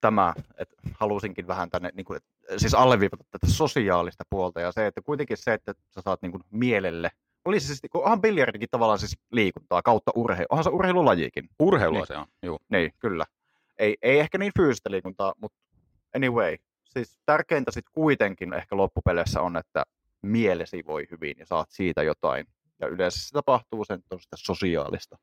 Speaker 1: tämä, että halusinkin vähän tänne, niin kuin, siis alleviivata tätä sosiaalista puolta ja se, että kuitenkin se, että sä saat niin kuin mielelle, olisi siis, onhan biljardikin tavallaan siis liikuntaa kautta urheilu, onhan se urheilulajikin.
Speaker 2: Urheilua
Speaker 1: niin.
Speaker 2: se on, joo.
Speaker 1: Niin, kyllä ei, ei ehkä niin fyysistä liikuntaa, mutta anyway. Siis tärkeintä sitten kuitenkin ehkä loppupeleissä on, että mielesi voi hyvin ja saat siitä jotain. Ja yleensä se tapahtuu sen sitä sosiaalista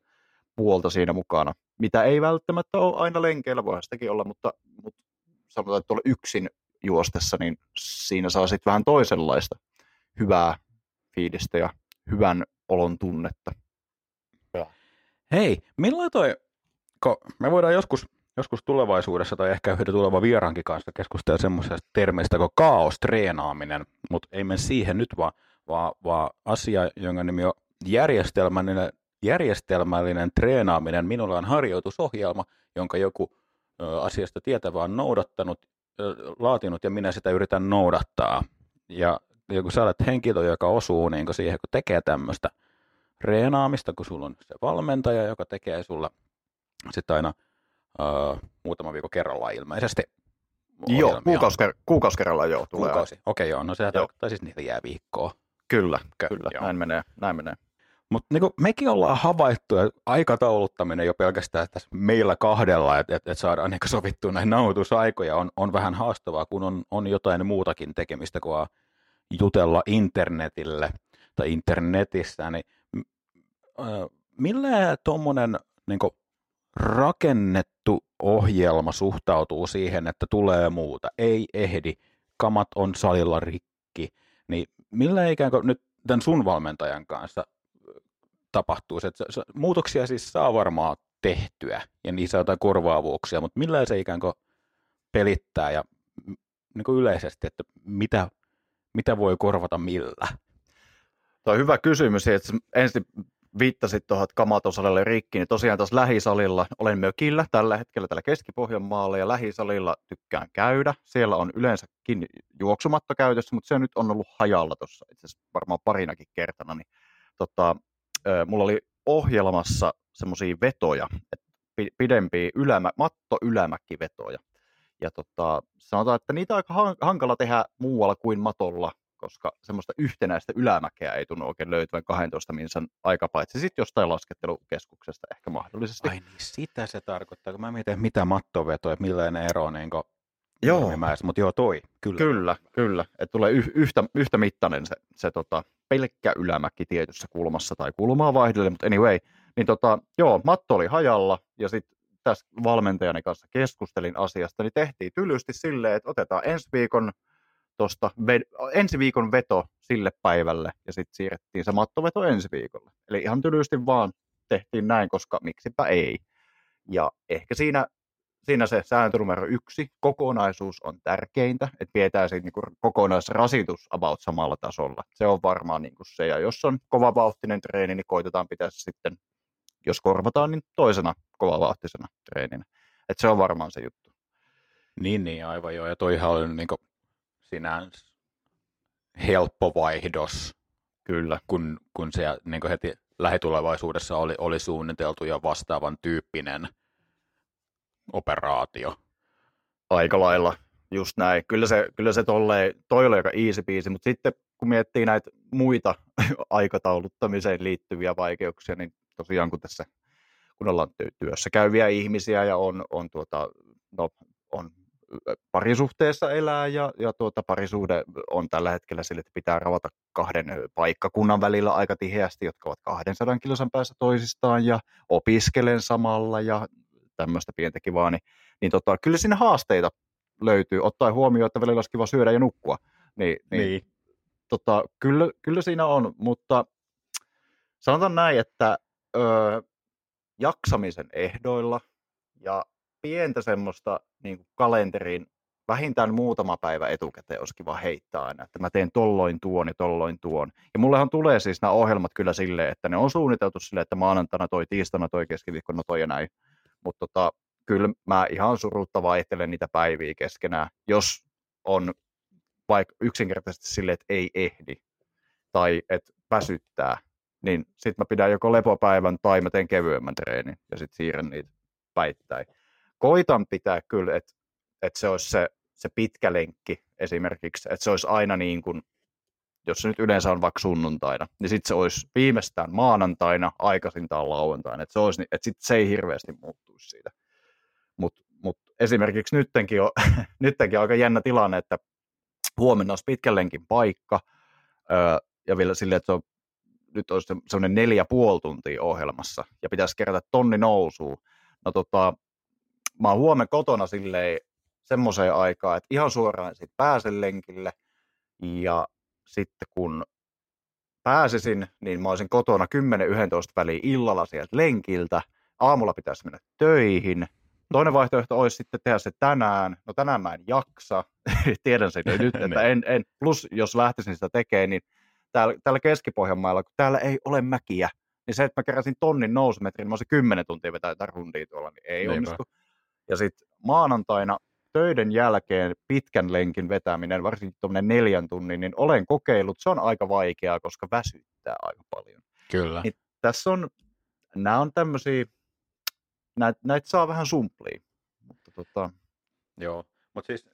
Speaker 1: puolta siinä mukana, mitä ei välttämättä ole aina lenkeillä, voi sitäkin olla, mutta, mutta sanotaan, että tuolla yksin juostessa, niin siinä saa sitten vähän toisenlaista hyvää fiilistä ja hyvän olon tunnetta.
Speaker 2: Hei, milloin toi, kun me voidaan joskus, joskus tulevaisuudessa tai ehkä yhden tulevan vieraankin kanssa keskustella semmoisesta termistä kuin kaostreenaaminen, mutta ei mene siihen nyt, vaan, vaan, vaan asia, jonka nimi on järjestelmällinen, järjestelmällinen treenaaminen. Minulla on harjoitusohjelma, jonka joku ö, asiasta tietävä on noudattanut, ö, laatinut ja minä sitä yritän noudattaa. Ja, ja kun sä olet henkilö, joka osuu niin siihen, kun tekee tämmöistä reenaamista, kun sulla on se valmentaja, joka tekee sulla sitten aina uh, muutama viikko kerrallaan ilmeisesti.
Speaker 1: Joo, kuukausi, kuukausi kerrallaan joo.
Speaker 2: Tulee Kuukausi, okei okay, joo, no sehän joo. tarkoittaa siis neljää viikkoa.
Speaker 1: Kyllä, kyllä, joo. näin menee, näin menee.
Speaker 2: Mutta niin mekin ollaan havaittu, että aikatauluttaminen jo pelkästään tässä meillä kahdella, että et, et saadaan niin sovittua näihin nauhoitusaikoja, on, on vähän haastavaa, kun on, on jotain muutakin tekemistä kuin jutella internetille tai internetissä, niin millä tuommoinen niin rakennettu ohjelma suhtautuu siihen, että tulee muuta, ei ehdi, kamat on salilla rikki, niin millä ikään kuin nyt tämän sun valmentajan kanssa tapahtuu? Että muutoksia siis saa varmaan tehtyä ja niissä on jotain korvaavuuksia, mutta millä se ikään kuin pelittää ja niin kuin yleisesti, että mitä, mitä voi korvata millä?
Speaker 1: Tuo on hyvä kysymys, että ensin viittasit tuohon, että kamat on salille rikki, niin tosiaan tuossa lähisalilla olen mökillä tällä hetkellä täällä Keski-Pohjanmaalla ja lähisalilla tykkään käydä. Siellä on yleensäkin juoksumatto käytössä, mutta se nyt on ollut hajalla tuossa itse asiassa varmaan parinakin kertana. Niin, tota, mulla oli ohjelmassa semmoisia vetoja, pidempiä ylämä, matto-ylämäkivetoja. Ja tota, sanotaan, että niitä on aika hankala tehdä muualla kuin matolla koska semmoista yhtenäistä ylämäkeä ei tunnu oikein löytyvän 12 minsan aika paitsi sitten jostain laskettelukeskuksesta ehkä mahdollisesti.
Speaker 2: Ai niin, sitä se tarkoittaa, kun mä mietin, mitä mattoveto, että millainen ero niin kuin Joo. mutta joo toi, kyllä.
Speaker 1: Kyllä, kyllä. Että tulee yh, yhtä, yhtä mittainen se, se tota, pelkkä ylämäki tietyssä kulmassa tai kulmaa vaihdelle, mutta anyway, niin tota, joo, matto oli hajalla ja sitten tässä valmentajani kanssa keskustelin asiasta, niin tehtiin tylysti silleen, että otetaan ensi viikon tuosta ensi viikon veto sille päivälle ja sitten siirrettiin se mattoveto ensi viikolle. Eli ihan tylysti vaan tehtiin näin, koska miksipä ei. Ja ehkä siinä, siinä se sääntö numero yksi, kokonaisuus on tärkeintä, että pidetään siitä niin kokonaisrasitus about samalla tasolla. Se on varmaan niin kuin se, ja jos on kovavauhtinen treeni, niin koitetaan pitää sitten, jos korvataan, niin toisena kovavauhtisena treeninä. että se on varmaan se juttu.
Speaker 2: Niin, niin aivan joo. Ja toihan on niin sinänsä helppo vaihdos,
Speaker 1: kyllä,
Speaker 2: kun, kun se niin kuin heti lähitulevaisuudessa oli, oli suunniteltu ja vastaavan tyyppinen operaatio.
Speaker 1: Aika lailla, just näin. Kyllä se, kyllä se tolleen, toi oli aika easy peasy, mutta sitten kun miettii näitä muita aikatauluttamiseen liittyviä vaikeuksia, niin tosiaan kun tässä kun ollaan työssä käyviä ihmisiä ja on, on, tuota, no, parisuhteessa elää ja, ja tuota, parisuhde on tällä hetkellä sille, että pitää ravata kahden paikkakunnan välillä aika tiheästi, jotka ovat 200 kilosan päässä toisistaan ja opiskelen samalla ja tämmöistä pientäkin vaan, niin, niin tota, kyllä siinä haasteita löytyy, ottaen huomioon, että välillä olisi kiva syödä ja nukkua. Niin, niin, niin. Tota, kyllä, kyllä siinä on, mutta sanotaan näin, että ö, jaksamisen ehdoilla ja pientä semmoista niin kuin kalenteriin vähintään muutama päivä etukäteen olisi kiva heittää aina, että mä teen tolloin tuon ja tolloin tuon. Ja mullehan tulee siis nämä ohjelmat kyllä silleen, että ne on suunniteltu silleen, että maanantaina toi, tiistaina toi, keskiviikkona toi ja näin. Mutta tota, kyllä mä ihan surutta vaihtelen niitä päiviä keskenään, jos on vaikka yksinkertaisesti silleen, että ei ehdi tai että väsyttää, niin sitten mä pidän joko lepopäivän tai mä teen kevyemmän treenin ja sitten siirrän niitä päittäin koitan pitää kyllä, että, että se olisi se, se pitkä lenkki esimerkiksi, että se olisi aina niin kuin, jos se nyt yleensä on vaikka sunnuntaina, niin sitten se olisi viimeistään maanantaina, aikaisintaan lauantaina, että, se olisi, että sitten se ei hirveästi muuttuisi siitä. Mutta mut esimerkiksi nyttenkin on, nyttenkin on aika jännä tilanne, että huomenna olisi pitkän lenkin paikka, öö, ja vielä silleen, että se on, nyt olisi semmoinen neljä puoli tuntia ohjelmassa, ja pitäisi kerätä tonni nousua. No tota, mä oon huomenna kotona silleen semmoiseen aikaan, että ihan suoraan sitten pääsen lenkille ja sitten kun pääsisin, niin mä olisin kotona 10-11 väliin illalla sieltä lenkiltä. Aamulla pitäisi mennä töihin. Toinen vaihtoehto olisi sitten tehdä se tänään. No tänään mä en jaksa. Tiedän sen nyt, että
Speaker 2: Niin.
Speaker 1: en, en. Plus jos lähtisin sitä tekemään, niin täällä, täällä Keski-Pohjanmaalla, kun täällä ei ole mäkiä, niin se, että mä keräsin tonnin nousumetrin, niin mä olisin 10 tuntia vetää jotain rundia tuolla, niin ei
Speaker 2: Niinpä.
Speaker 1: onnistu. Ja sitten maanantaina töiden jälkeen pitkän lenkin vetäminen, varsinkin tuommoinen neljän tunnin, niin olen kokeillut. Se on aika vaikeaa, koska väsyttää aika paljon.
Speaker 2: Kyllä.
Speaker 1: Niin tässä on, nämä on tämmöisiä, näitä, näitä saa vähän sumplia. Mutta tota,
Speaker 2: Joo, mutta siis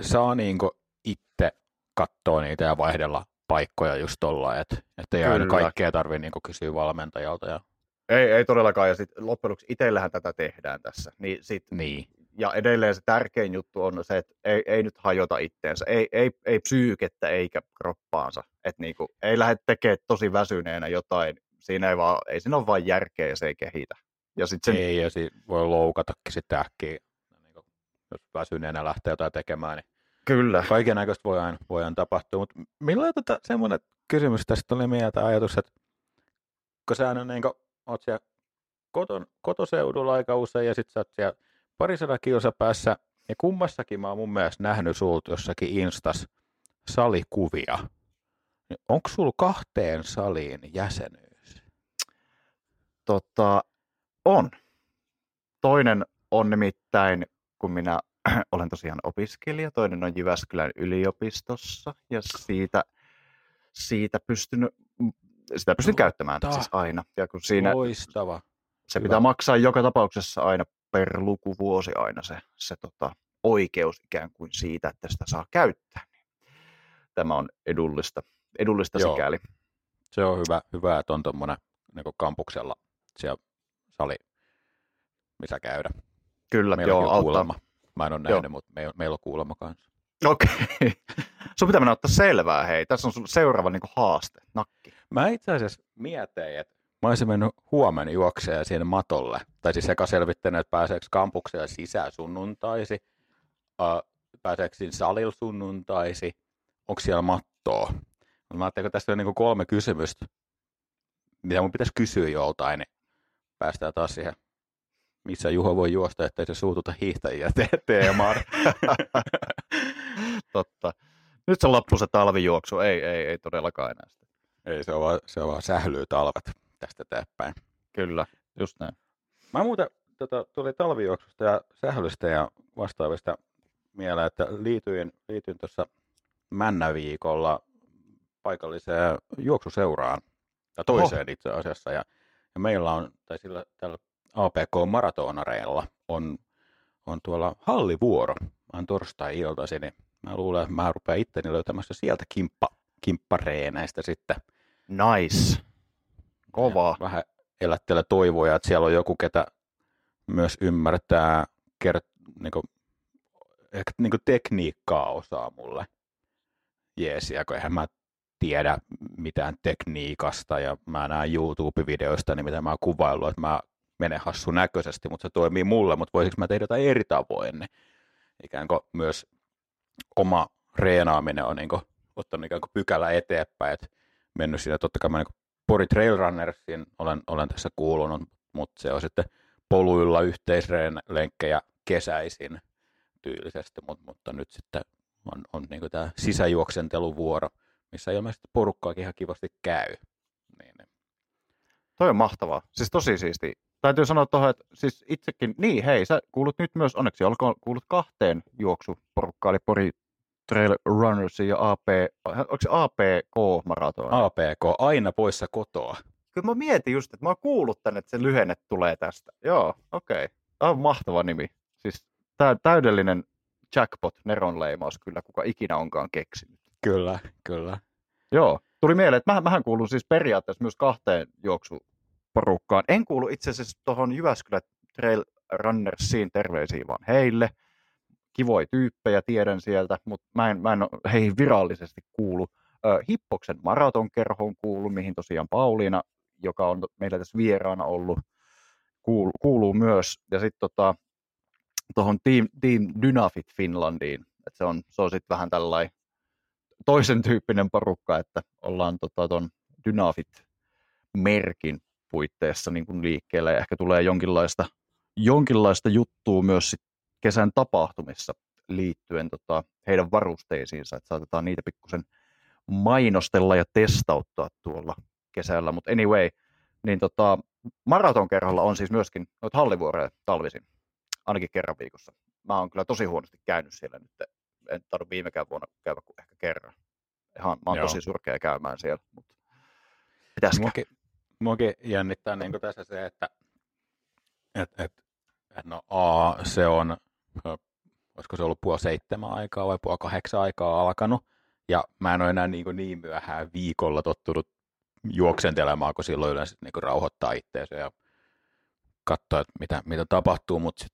Speaker 2: saa niinku itse katsoa niitä ja vaihdella paikkoja just tolla, että et ei aina kaikkea tarvitse niinku kysyä valmentajalta. Ja,
Speaker 1: ei, ei todellakaan, ja sitten loppujen lopuksi itsellähän tätä tehdään tässä. Niin sit,
Speaker 2: niin,
Speaker 1: ja edelleen se tärkein juttu on se, että ei, ei nyt hajota itteensä, ei, ei, ei psyykettä eikä kroppaansa. Että niinku, ei lähde tekemään tosi väsyneenä jotain, siinä ei, vaan, ei siinä ole vain järkeä ja se ei kehitä. Ja sitten sen,
Speaker 2: ei, ja si- voi loukatakin sitten äkkiä, niinku, jos väsyneenä lähtee jotain tekemään, niin
Speaker 1: kyllä,
Speaker 2: kaiken näköistä voi aina, voi aina tapahtua. Mutta milloin tota, semmoinen kysymys tästä oli mieltä ajatus, että kun sä niin oot siellä koton, kotoseudulla aika usein ja sit sä oot siellä parisadan kilsa päässä, ja kummassakin mä oon mun mielestä nähnyt sulta jossakin Instas salikuvia. Niin onko sulla kahteen saliin jäsenyys?
Speaker 1: tota, on. Toinen on nimittäin, kun minä olen tosiaan opiskelija, toinen on Jyväskylän yliopistossa ja siitä, siitä pystyn, sitä pystyn käyttämään
Speaker 2: Totta.
Speaker 1: siis aina. Ja kun siinä
Speaker 2: Loistava.
Speaker 1: se
Speaker 2: hyvä.
Speaker 1: pitää maksaa joka tapauksessa aina per lukuvuosi aina se, se tota, oikeus ikään kuin siitä, että sitä saa käyttää. Tämä on edullista, edullista
Speaker 2: Joo.
Speaker 1: sikäli.
Speaker 2: Se on hyvä, hyvä että on tuommoinen niin kampuksella siellä sali, missä käydä.
Speaker 1: Kyllä,
Speaker 2: Meilläkin
Speaker 1: joo,
Speaker 2: on
Speaker 1: auttaa.
Speaker 2: kuulemma. Mä en ole
Speaker 1: Joo.
Speaker 2: nähnyt, mutta meillä, meillä on kuulemma kanssa.
Speaker 1: Okei. Sun pitää mennä ottaa selvää, hei. Tässä on sun seuraava niin haaste, nakki.
Speaker 2: Mä itse asiassa mietin, että mä olisin mennyt huomenna juokseen sinne matolle. Tai siis sekä selvittänyt, että pääseekö kampukseen sisään sunnuntaisi, pääseekö siinä salilla sunnuntaisi, onko siellä mattoa. Mä ajattelin, kun tässä on niin kolme kysymystä, mitä mun pitäisi kysyä joltain, niin päästään taas siihen, missä Juho voi juosta, ettei se suututa hiihtäjiä te- teemaan.
Speaker 1: Totta. Nyt se loppu se talvijuoksu. Ei, ei, ei todellakaan enää sitä.
Speaker 2: Ei, se on vaan, se on vaan sählyy talvet tästä eteenpäin.
Speaker 1: Kyllä, just näin.
Speaker 2: Mä muuten tota, tuli talvijuoksusta ja sählystä ja vastaavista mieleen, että liityin, liityin tuossa Männäviikolla paikalliseen juoksuseuraan, tai toiseen itse asiassa, ja, ja meillä on, tai sillä tällä APK Maratonareilla on, on tuolla hallivuoro. Mä oon torstai-iltaisin, niin mä luulen, että mä rupean itteni löytämässä sieltä kimppa, kimppareeneistä sitten.
Speaker 1: Nice. Kova.
Speaker 2: Vähän elättele toivoja, että siellä on joku, ketä myös ymmärtää kert, niinku, ehkä niinku tekniikkaa osaa mulle jeesiä, kun eihän mä tiedä mitään tekniikasta ja mä näen YouTube-videoista, niin mitä mä oon kuvaillut, että mä menen hassun näköisesti, mutta se toimii mulle, mutta voisinko mä tehdä jotain eri tavoin, niin ikään kuin myös oma reenaaminen on niin kuin, ottanut ikään kuin pykälä eteenpäin, että mennyt siinä, totta kai mä niin Pori Trail Runnersin olen, olen tässä kuulunut, mutta se on sitten poluilla yhteislenkkejä kesäisin tyylisesti, mutta, mutta nyt sitten on, on niin tämä sisäjuoksenteluvuoro, missä ilmeisesti porukkaakin ihan kivasti käy. Niin, niin.
Speaker 1: Toi on mahtavaa. Siis tosi siisti. Täytyy sanoa tuohon, että siis itsekin, niin hei, sä kuulut nyt myös, onneksi olkoon, kuulut kahteen juoksuporukkaan, eli Pori Trail Runners ja AP, onko se APK Marathon?
Speaker 2: APK, aina poissa kotoa.
Speaker 1: Kyllä mä mietin just, että mä oon kuullut tänne, että se lyhenne tulee tästä. Joo, okei. Okay. Tämä on mahtava nimi. Siis tä- täydellinen jackpot, Neron leimaus kyllä, kuka ikinä onkaan keksinyt.
Speaker 2: Kyllä, kyllä.
Speaker 1: Joo, tuli mieleen, että mähän, mähän kuulun siis periaatteessa myös kahteen juoksuporukkaan. En kuulu itse asiassa tuohon Jyväskylä Trail Runnersiin terveisiin vaan heille. Kivoja tyyppejä tiedän sieltä, mutta mä en, mä en ole heihin virallisesti kuulu. Hippoksen maratonkerhoon kuulu, mihin tosiaan Pauliina, joka on meillä tässä vieraana ollut, kuuluu, kuuluu myös. Ja sitten tota, tuohon Team, Team Dynafit Finlandiin. Et se on, se on sitten vähän tällainen toisen tyyppinen porukka, että ollaan tota, ton Dynafit-merkin puitteissa niin kuin liikkeellä ja ehkä tulee jonkinlaista, jonkinlaista juttua myös sit kesän tapahtumissa liittyen tota, heidän varusteisiinsa, että saatetaan niitä pikkusen mainostella ja testauttaa tuolla kesällä, mutta anyway, niin tota, maratonkerholla on siis myöskin noita hallivuoroja talvisin, ainakin kerran viikossa. Mä oon kyllä tosi huonosti käynyt siellä nyt, en tarvitse viimekään vuonna käydä kuin ehkä kerran. Ihan, mä oon Joo. tosi surkea käymään siellä, mutta pitäisikö?
Speaker 2: Muakin, muakin jännittää niin tässä se, että et, et, et no A, se on, olisiko se ollut puoli seitsemän aikaa vai puoli kahdeksan aikaa alkanut, ja mä en ole enää niin, niin myöhään viikolla tottunut juoksentelemaan, kun silloin yleensä niin rauhoittaa itseensä ja katsoa, että mitä, mitä tapahtuu, mutta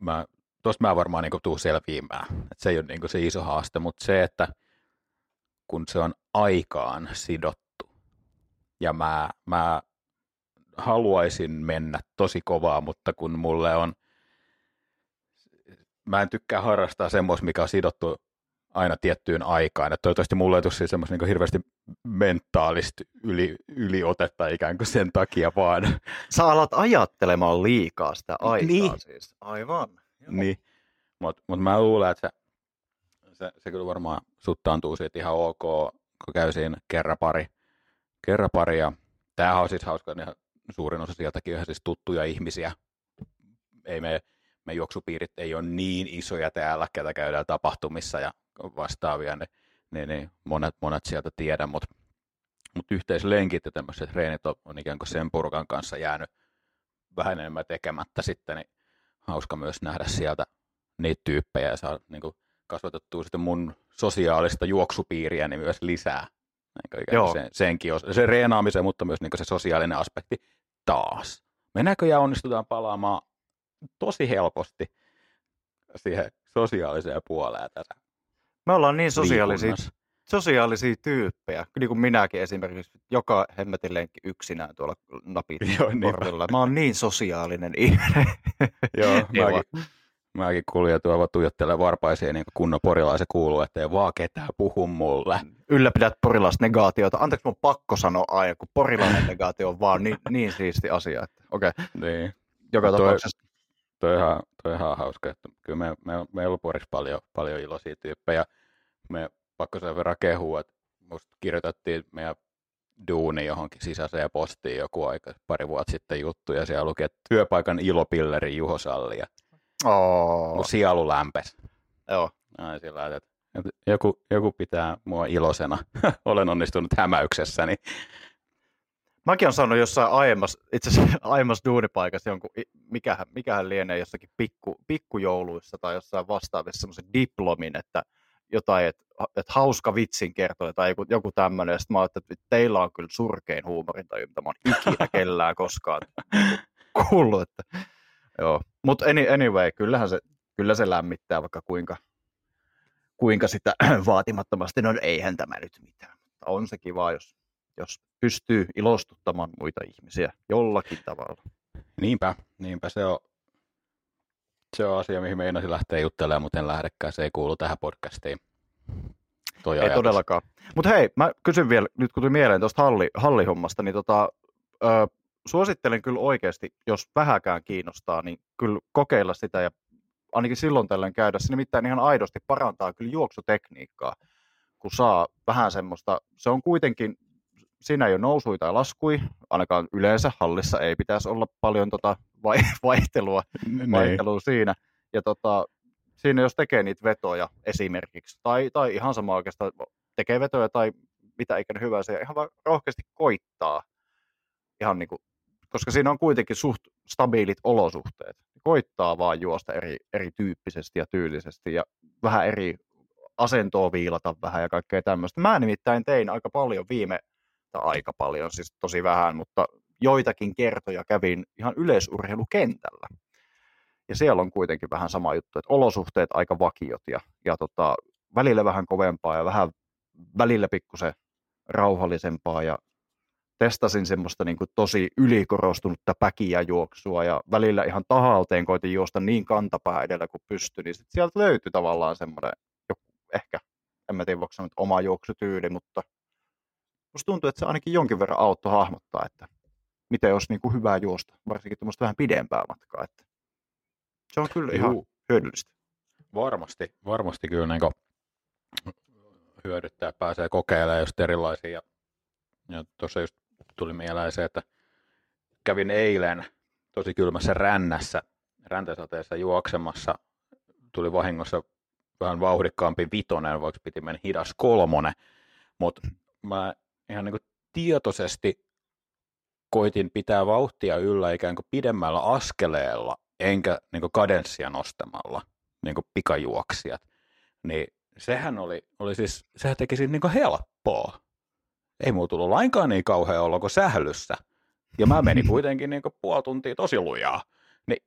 Speaker 2: mä, tosta mä varmaan niin tuun selviämään. Et se ei ole niin se iso haaste, mutta se, että kun se on aikaan sidottu ja mä, mä haluaisin mennä tosi kovaa, mutta kun mulle on, mä en tykkää harrastaa semmoista, mikä on sidottu aina tiettyyn aikaan. Et toivottavasti mulle ei tule siis semmoista niin hirveästi mentaalista yli, yliotetta ikään kuin sen takia vaan.
Speaker 1: Sä alat ajattelemaan liikaa sitä aikaa
Speaker 2: niin.
Speaker 1: siis. Aivan.
Speaker 2: Niin, mutta mut mä luulen, että se, se, se kyllä varmaan suttaantuu siitä ihan ok, kun käy siinä kerran pari. Kerran pari ja tämähän on siis hauska, että suurin osa sieltäkin on siis tuttuja ihmisiä. Ei me, me juoksupiirit ei ole niin isoja täällä, ketä käydään tapahtumissa ja vastaavia, niin, niin, niin monet, monet sieltä tiedän, mutta mut yhteislenkit ja tämmöiset treenit on, on ikään kuin sen porukan kanssa jäänyt vähän enemmän tekemättä sitten, niin hauska myös nähdä sieltä niitä tyyppejä ja saa niin kasvatettua sitten mun sosiaalista juoksupiiriä niin myös lisää. Niin Joo. Sen, senkin os, se reenaamisen, mutta myös niin se sosiaalinen aspekti taas. Me näköjään onnistutaan palaamaan tosi helposti siihen sosiaaliseen puoleen tässä
Speaker 1: me ollaan niin sosiaalisia, sosiaalisia tyyppejä, niin kuin minäkin esimerkiksi, joka hemmetin lenkki yksinään tuolla napit Joo, Mä oon niin sosiaalinen ihminen.
Speaker 2: Joo, mäkin, mäkin kuljen tuolla tuijottelen varpaisia niin kunnon porilaisen kuuluu, että ei vaan ketään puhu mulle.
Speaker 1: Ylläpidät porilaista negaatiota. Anteeksi, mun pakko sanoa aina, kun porilainen negaatio on vaan niin, niin siisti asia. Että, okei. Okay.
Speaker 2: Niin.
Speaker 1: Joka toi, tapauksessa.
Speaker 2: Toi ihan, toi ihan hauska, että kyllä me, me, meillä on Porissa paljon, paljon iloisia tyyppejä. Me pakko sen verran kehua, että musta kirjoitettiin meidän duuni johonkin sisäiseen postiin joku aika, pari vuotta sitten juttu, ja siellä luki, että työpaikan ilopilleri Juho Salli, ja
Speaker 1: oh.
Speaker 2: mun sielu lämpes.
Speaker 1: Joo.
Speaker 2: Ai, sillä että joku, joku pitää mua ilosena. Olen onnistunut hämäyksessäni.
Speaker 1: Mäkin olen saanut jossain aiemmassa, itse asiassa aiemmassa duunipaikassa jonkun, mikähän, mikähän lienee jossakin pikku, pikkujouluissa tai jossain vastaavissa semmoisen diplomin, että jotain, että, että hauska vitsin kertoja tai joku, joku tämmöinen. Ja sitten mä ajattelin, että teillä on kyllä surkein tai mitä mä oon ikinä kellään koskaan kuullut. Että, joo. Mutta anyway, kyllähän se, kyllä se lämmittää vaikka kuinka, kuinka sitä vaatimattomasti, no eihän tämä nyt mitään. Mutta on se kiva, jos, jos pystyy ilostuttamaan muita ihmisiä jollakin tavalla.
Speaker 2: Niinpä, niinpä se on, se on asia, mihin meinasin lähteä juttelemaan, mutta en lähdekään. Se ei kuulu tähän podcastiin.
Speaker 1: Toi ei ajatus. todellakaan. Mutta hei, mä kysyn vielä, nyt kun tuli mieleen tuosta halli, hallihommasta, niin tota, ö, suosittelen kyllä oikeasti, jos vähäkään kiinnostaa, niin kyllä kokeilla sitä ja ainakin silloin tällöin käydä. Se nimittäin ihan aidosti parantaa kyllä juoksutekniikkaa, kun saa vähän semmoista, se on kuitenkin, siinä ei ole nousui tai laskui, ainakaan yleensä hallissa ei pitäisi olla paljon tota vaihtelua, niin. vaihtelua siinä. Ja tota, siinä jos tekee niitä vetoja esimerkiksi, tai, tai ihan sama oikeastaan tekee vetoja tai mitä ikinä hyvää se ihan vaan rohkeasti koittaa, ihan niin kuin, koska siinä on kuitenkin suht stabiilit olosuhteet. Koittaa vaan juosta eri, erityyppisesti ja tyylisesti ja vähän eri asentoa viilata vähän ja kaikkea tämmöistä. Mä nimittäin tein aika paljon viime, tai aika paljon, siis tosi vähän, mutta joitakin kertoja kävin ihan yleisurheilukentällä. Ja siellä on kuitenkin vähän sama juttu, että olosuhteet aika vakiot ja, ja tota, välillä vähän kovempaa ja vähän välillä pikkusen rauhallisempaa ja testasin semmoista niin kuin tosi ylikorostunutta päkiä juoksua ja välillä ihan tahalteen koitin juosta niin kantapää edellä kuin pystyi, niin sit sieltä löytyi tavallaan semmoinen joku, ehkä en mä tiedä, voiko sanoa, oma juoksutyyli, mutta musta tuntuu, että se ainakin jonkin verran auttoi hahmottaa, että miten olisi niin kuin hyvää juosta, varsinkin tuommoista vähän pidempää matkaa. Että se on kyllä ihan
Speaker 2: Juu.
Speaker 1: hyödyllistä.
Speaker 2: Varmasti, varmasti kyllä niin hyödyttää, pääsee kokeilemaan just erilaisia. Ja, ja tuossa just tuli mieleen se, että kävin eilen tosi kylmässä rännässä, räntäsateessa juoksemassa. Tuli vahingossa vähän vauhdikkaampi vitonen, vaikka piti mennä hidas kolmonen. Mutta mä ihan niin tietoisesti koitin pitää vauhtia yllä ikään kuin pidemmällä askeleella, enkä niin kadenssia nostamalla, niin kuin pikajuoksijat. Niin sehän oli, oli siis, sehän teki siitä niin helppoa. Ei mulla tullut lainkaan niin kauhean olo kuin sählyssä. Ja mä menin kuitenkin niin puoli tuntia tosi lujaa. Niin,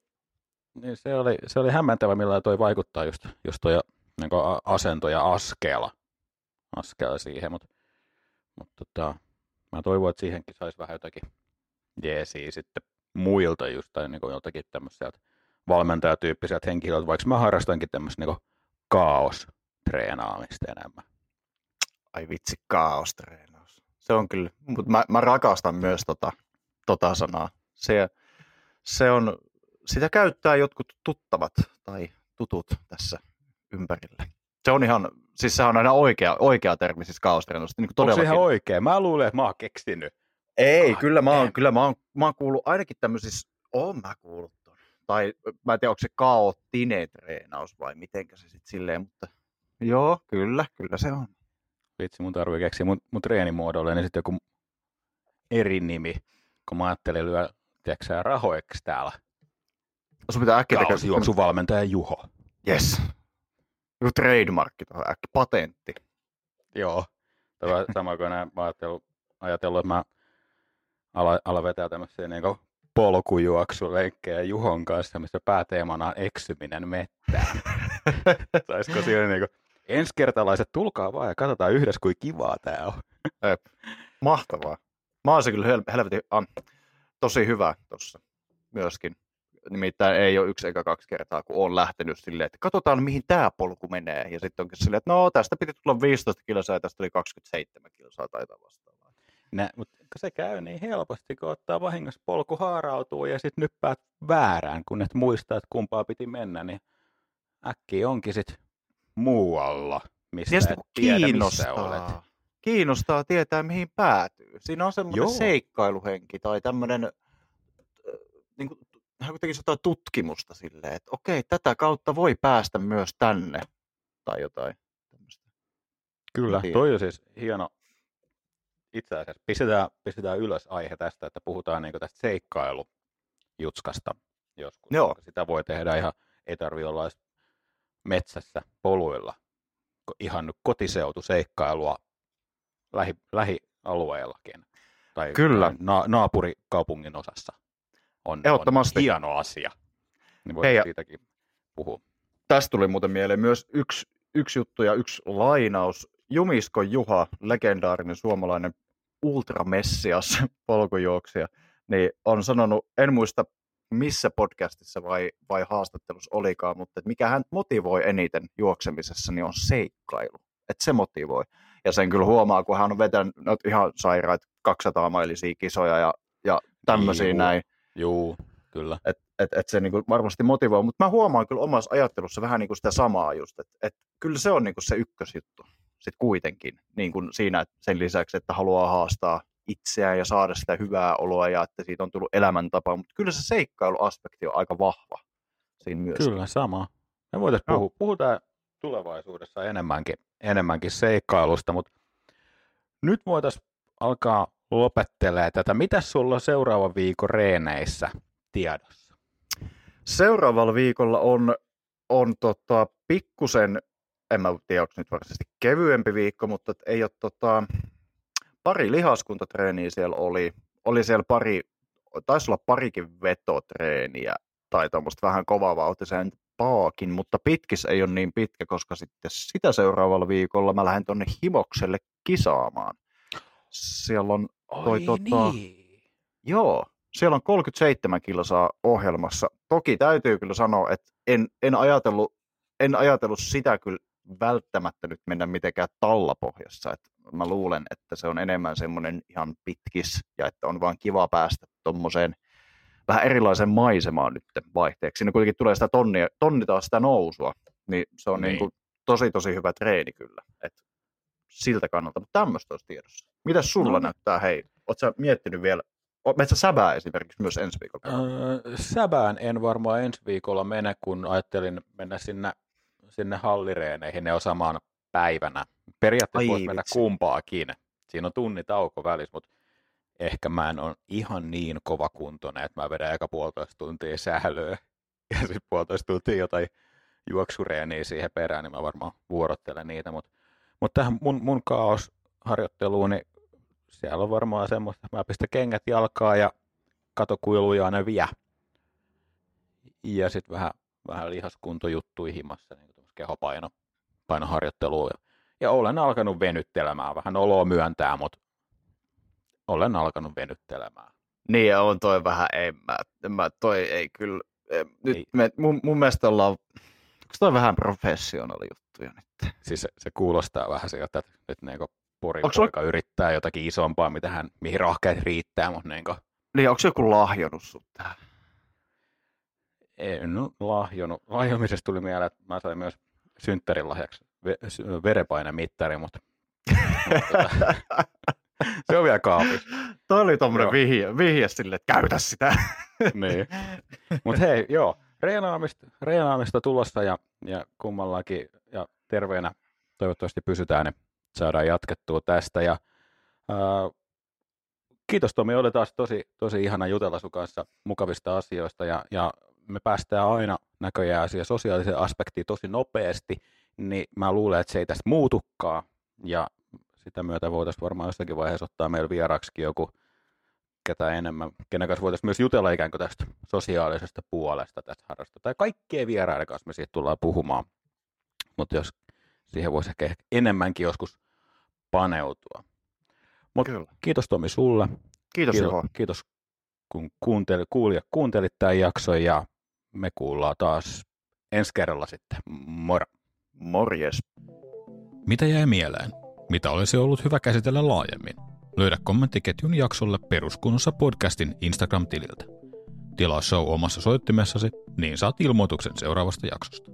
Speaker 2: niin se, oli, se oli hämmentävä, millä toi vaikuttaa just, just toi niin asento ja askeella, askeella siihen. Mutta mut tota, mä toivon, että siihenkin saisi vähän jotakin jeesiä sitten muilta just, tai niin jotakin tämmöiseltä valmentajatyyppiseltä henkilöiltä, vaikka mä harrastankin tämmöistä niin kaos-treenaamista enemmän.
Speaker 1: Ai vitsi, kaostreenaus. Se on kyllä, mutta mä, mä rakastan myös tota, tota sanaa. Se, se on, sitä käyttää jotkut tuttavat tai tutut tässä ympärillä. Se on ihan, siis se on aina oikea, oikea termi siis kaostreenaus. Niin
Speaker 2: Onko se ihan oikea? Mä luulen, että mä oon keksinyt.
Speaker 1: Ei, God kyllä mä oon, kyllä mä oon, mä oon kuullut ainakin tämmöisissä, oon mä kuullut ton. Tai mä en tiedä, onko se kaoottinen treenaus vai mitenkä se sitten silleen, mutta joo, kyllä, kyllä se on.
Speaker 2: Vitsi, mun tarvii keksiä mun, mun treenimuodolle, niin sitten joku eri nimi, kun mä ajattelin lyö, tiedätkö rahoiksi täällä.
Speaker 1: Sun pitää äkkiä
Speaker 2: tehdä... juoksuvalmentaja Juho.
Speaker 1: Yes. Joku trademarkki tuohon äkki, patentti.
Speaker 2: Joo. Tämä sama kuin mä ajatellut, ajatellut, että mä ala, ala vetää tämmöisiä niin polkujuoksulenkkejä Juhon kanssa, missä pääteemana on eksyminen mettään. Saisiko siinä niin kuin, ensikertalaiset, tulkaa vaan ja katsotaan yhdessä, kuin kivaa tää on.
Speaker 1: Ep. Mahtavaa. Mä oon se kyllä hel- helvetin, ah, tosi hyvä tuossa myöskin. Nimittäin ei ole yksi eikä kaksi kertaa, kun on lähtenyt silleen, että katsotaan mihin tämä polku menee. Ja sitten onkin silleen, että no tästä piti tulla 15 kilsaa ja tästä tuli 27 kilsaa tai vastaavaa.
Speaker 2: Nä, mutta se käy niin helposti, kun ottaa vahingossa polku haarautuu ja sitten nyppäät väärään, kun et muista, että kumpaa piti mennä, niin äkkiä onkin sitten muualla, mistä
Speaker 1: ja
Speaker 2: et tiedä,
Speaker 1: kiinnostaa.
Speaker 2: missä olet.
Speaker 1: Kiinnostaa tietää, mihin päätyy. Siinä on semmoinen Joo. seikkailuhenki tai tämmöinen, niin kuin, tekisi jotain tutkimusta silleen, että okei, tätä kautta voi päästä myös tänne tai jotain. Tämmöistä.
Speaker 2: Kyllä, toi on siis hieno. Itse asiassa pistetään, pistetään ylös aihe tästä, että puhutaan niin tästä seikkailujutskasta joskus.
Speaker 1: Joo.
Speaker 2: Sitä voi tehdä ihan, ei tarvitse olla metsässä, poluilla, ihan kotiseutu seikkailua lähi, lähialueellakin. Tai
Speaker 1: Kyllä.
Speaker 2: Na, naapurikaupungin osassa on, on hieno asia. Niin voi
Speaker 1: Hei,
Speaker 2: siitäkin puhua.
Speaker 1: Tästä tuli muuten mieleen myös yksi, yksi juttu ja yksi lainaus. Jumisko Juha, legendaarinen suomalainen ultramessias polkujuoksija, niin on sanonut, en muista missä podcastissa vai, vai haastattelussa olikaan, mutta että mikä hän motivoi eniten juoksemisessa, niin on seikkailu. Että se motivoi. Ja sen kyllä huomaa, kun hän on vetänyt ihan sairaat 200 mailisia kisoja ja, ja tämmöisiä
Speaker 2: Juu.
Speaker 1: näin.
Speaker 2: Juu, kyllä.
Speaker 1: Että et, et se niinku varmasti motivoi, mutta mä huomaan kyllä omassa ajattelussa vähän niinku sitä samaa just, että et kyllä se on niinku se ykkösjuttu sitten kuitenkin niin kuin siinä sen lisäksi, että haluaa haastaa itseään ja saada sitä hyvää oloa ja että siitä on tullut elämäntapa, mutta kyllä se seikkailuaspekti on aika vahva siinä myös.
Speaker 2: Kyllä, sama. Me voitaisiin
Speaker 1: Joo.
Speaker 2: puhua, puhutaan tulevaisuudessa enemmänkin, enemmänkin seikkailusta, mutta nyt voitaisiin alkaa lopettelee tätä. Mitä sulla on seuraavan viikon reeneissä tiedossa?
Speaker 1: Seuraavalla viikolla on, on tota, pikkusen, en mä tiedä, onko nyt varsinaisesti kevyempi viikko, mutta ei ole tota, pari lihaskuntatreeniä siellä oli. Oli siellä pari, taisi olla parikin vetotreeniä tai tuommoista vähän kovavauhtiseen paakin, mutta pitkis ei ole niin pitkä, koska sitten sitä seuraavalla viikolla mä lähden tonne Himokselle kisaamaan. Siellä on, Toi, tota,
Speaker 2: niin.
Speaker 1: joo, siellä on 37 kilsaa ohjelmassa. Toki täytyy kyllä sanoa, että en, en, ajatellut, en ajatellut sitä kyllä välttämättä nyt mennä mitenkään tallapohjassa. Et mä luulen, että se on enemmän semmoinen ihan pitkis ja että on vaan kiva päästä tuommoiseen vähän erilaisen maisemaan nyt vaihteeksi. Siinä kuitenkin tulee sitä tonnia, tonni taas sitä nousua, niin se on niin. Niin kuin tosi tosi hyvä treeni kyllä. Et siltä kannalta, mutta tämmöistä olisi tiedossa. Mitäs sulla no. näyttää, hei, ootko miettinyt vielä Metsä säbää esimerkiksi myös ensi viikolla?
Speaker 2: Öö, säbään en varmaan ensi viikolla mene, kun ajattelin mennä sinne, sinne hallireeneihin ne on samaan päivänä. Periaatteessa voisi mennä kumpaakin. Siinä on tunni tauko välissä, mutta ehkä mä en ole ihan niin kova kuntoinen, että mä vedän aika puolitoista tuntia sählöä ja sitten puolitoista tuntia jotain juoksureeniä siihen perään, niin mä varmaan vuorottelen niitä, mutta mut tähän mun, mun kaosharjoitteluun, niin siellä on varmaan semmoista, että mä pistän kengät jalkaa ja katokuiluja ne vie. Ja sitten vähän, vähän lihaskuntojuttuja himassa, niin kehopaino, painoharjoittelua. Ja, ja olen alkanut venyttelemään, vähän oloa myöntää, mutta olen alkanut venyttelemään.
Speaker 1: Niin, ja on toi vähän, ei mä, mä toi ei kyllä, nyt ei. Me, mun, mun mielestä ollaan, onko toi vähän professionaali juttuja nyt?
Speaker 2: Siis se, se kuulostaa vähän sieltä, että nyt niinku Pori sulla... yrittää jotakin isompaa, mitä hän, mihin rahkeet riittää, mutta niin kuin...
Speaker 1: Niin, onko joku lahjonut sut tähän?
Speaker 2: En no, lahjonut. Lahjomisesta tuli mieleen, että mä sain myös synttärin lahjaksi verenpainemittari, mutta... se on vielä kaapissa.
Speaker 1: Toi oli tommonen vihje, vihje sille, että käytä sitä.
Speaker 2: niin. Mutta hei, joo, reenaamista, reenaamista tulossa ja, ja kummallakin ja terveenä toivottavasti pysytään, niin saadaan jatkettua tästä. Ja, ää, kiitos Tomi, oli taas tosi, tosi ihana jutella sun kanssa mukavista asioista ja, ja me päästään aina näköjään siihen sosiaaliseen aspektiin tosi nopeasti, niin mä luulen, että se ei tästä muutukaan ja sitä myötä voitaisiin varmaan jossakin vaiheessa ottaa meillä vieraksi joku ketä enemmän, kenen kanssa voitaisiin myös jutella ikään kuin tästä sosiaalisesta puolesta tästä harrasta. Tai kaikkien vieraiden kanssa me siitä tullaan puhumaan. Mutta jos siihen voisi ehkä enemmänkin joskus paneutua. Mutta kiitos Tomi sulle.
Speaker 1: Kiitos
Speaker 2: Kiitos, kiitos kun kuunteli, kuulija, kuuntelit tämän jakson ja me kuullaan taas ensi kerralla sitten. Moro.
Speaker 1: Morjes.
Speaker 2: Mitä jäi mieleen? Mitä olisi ollut hyvä käsitellä laajemmin? Löydä kommenttiketjun jaksolle Peruskunnossa podcastin Instagram-tililtä. Tilaa show omassa soittimessasi, niin saat ilmoituksen seuraavasta jaksosta.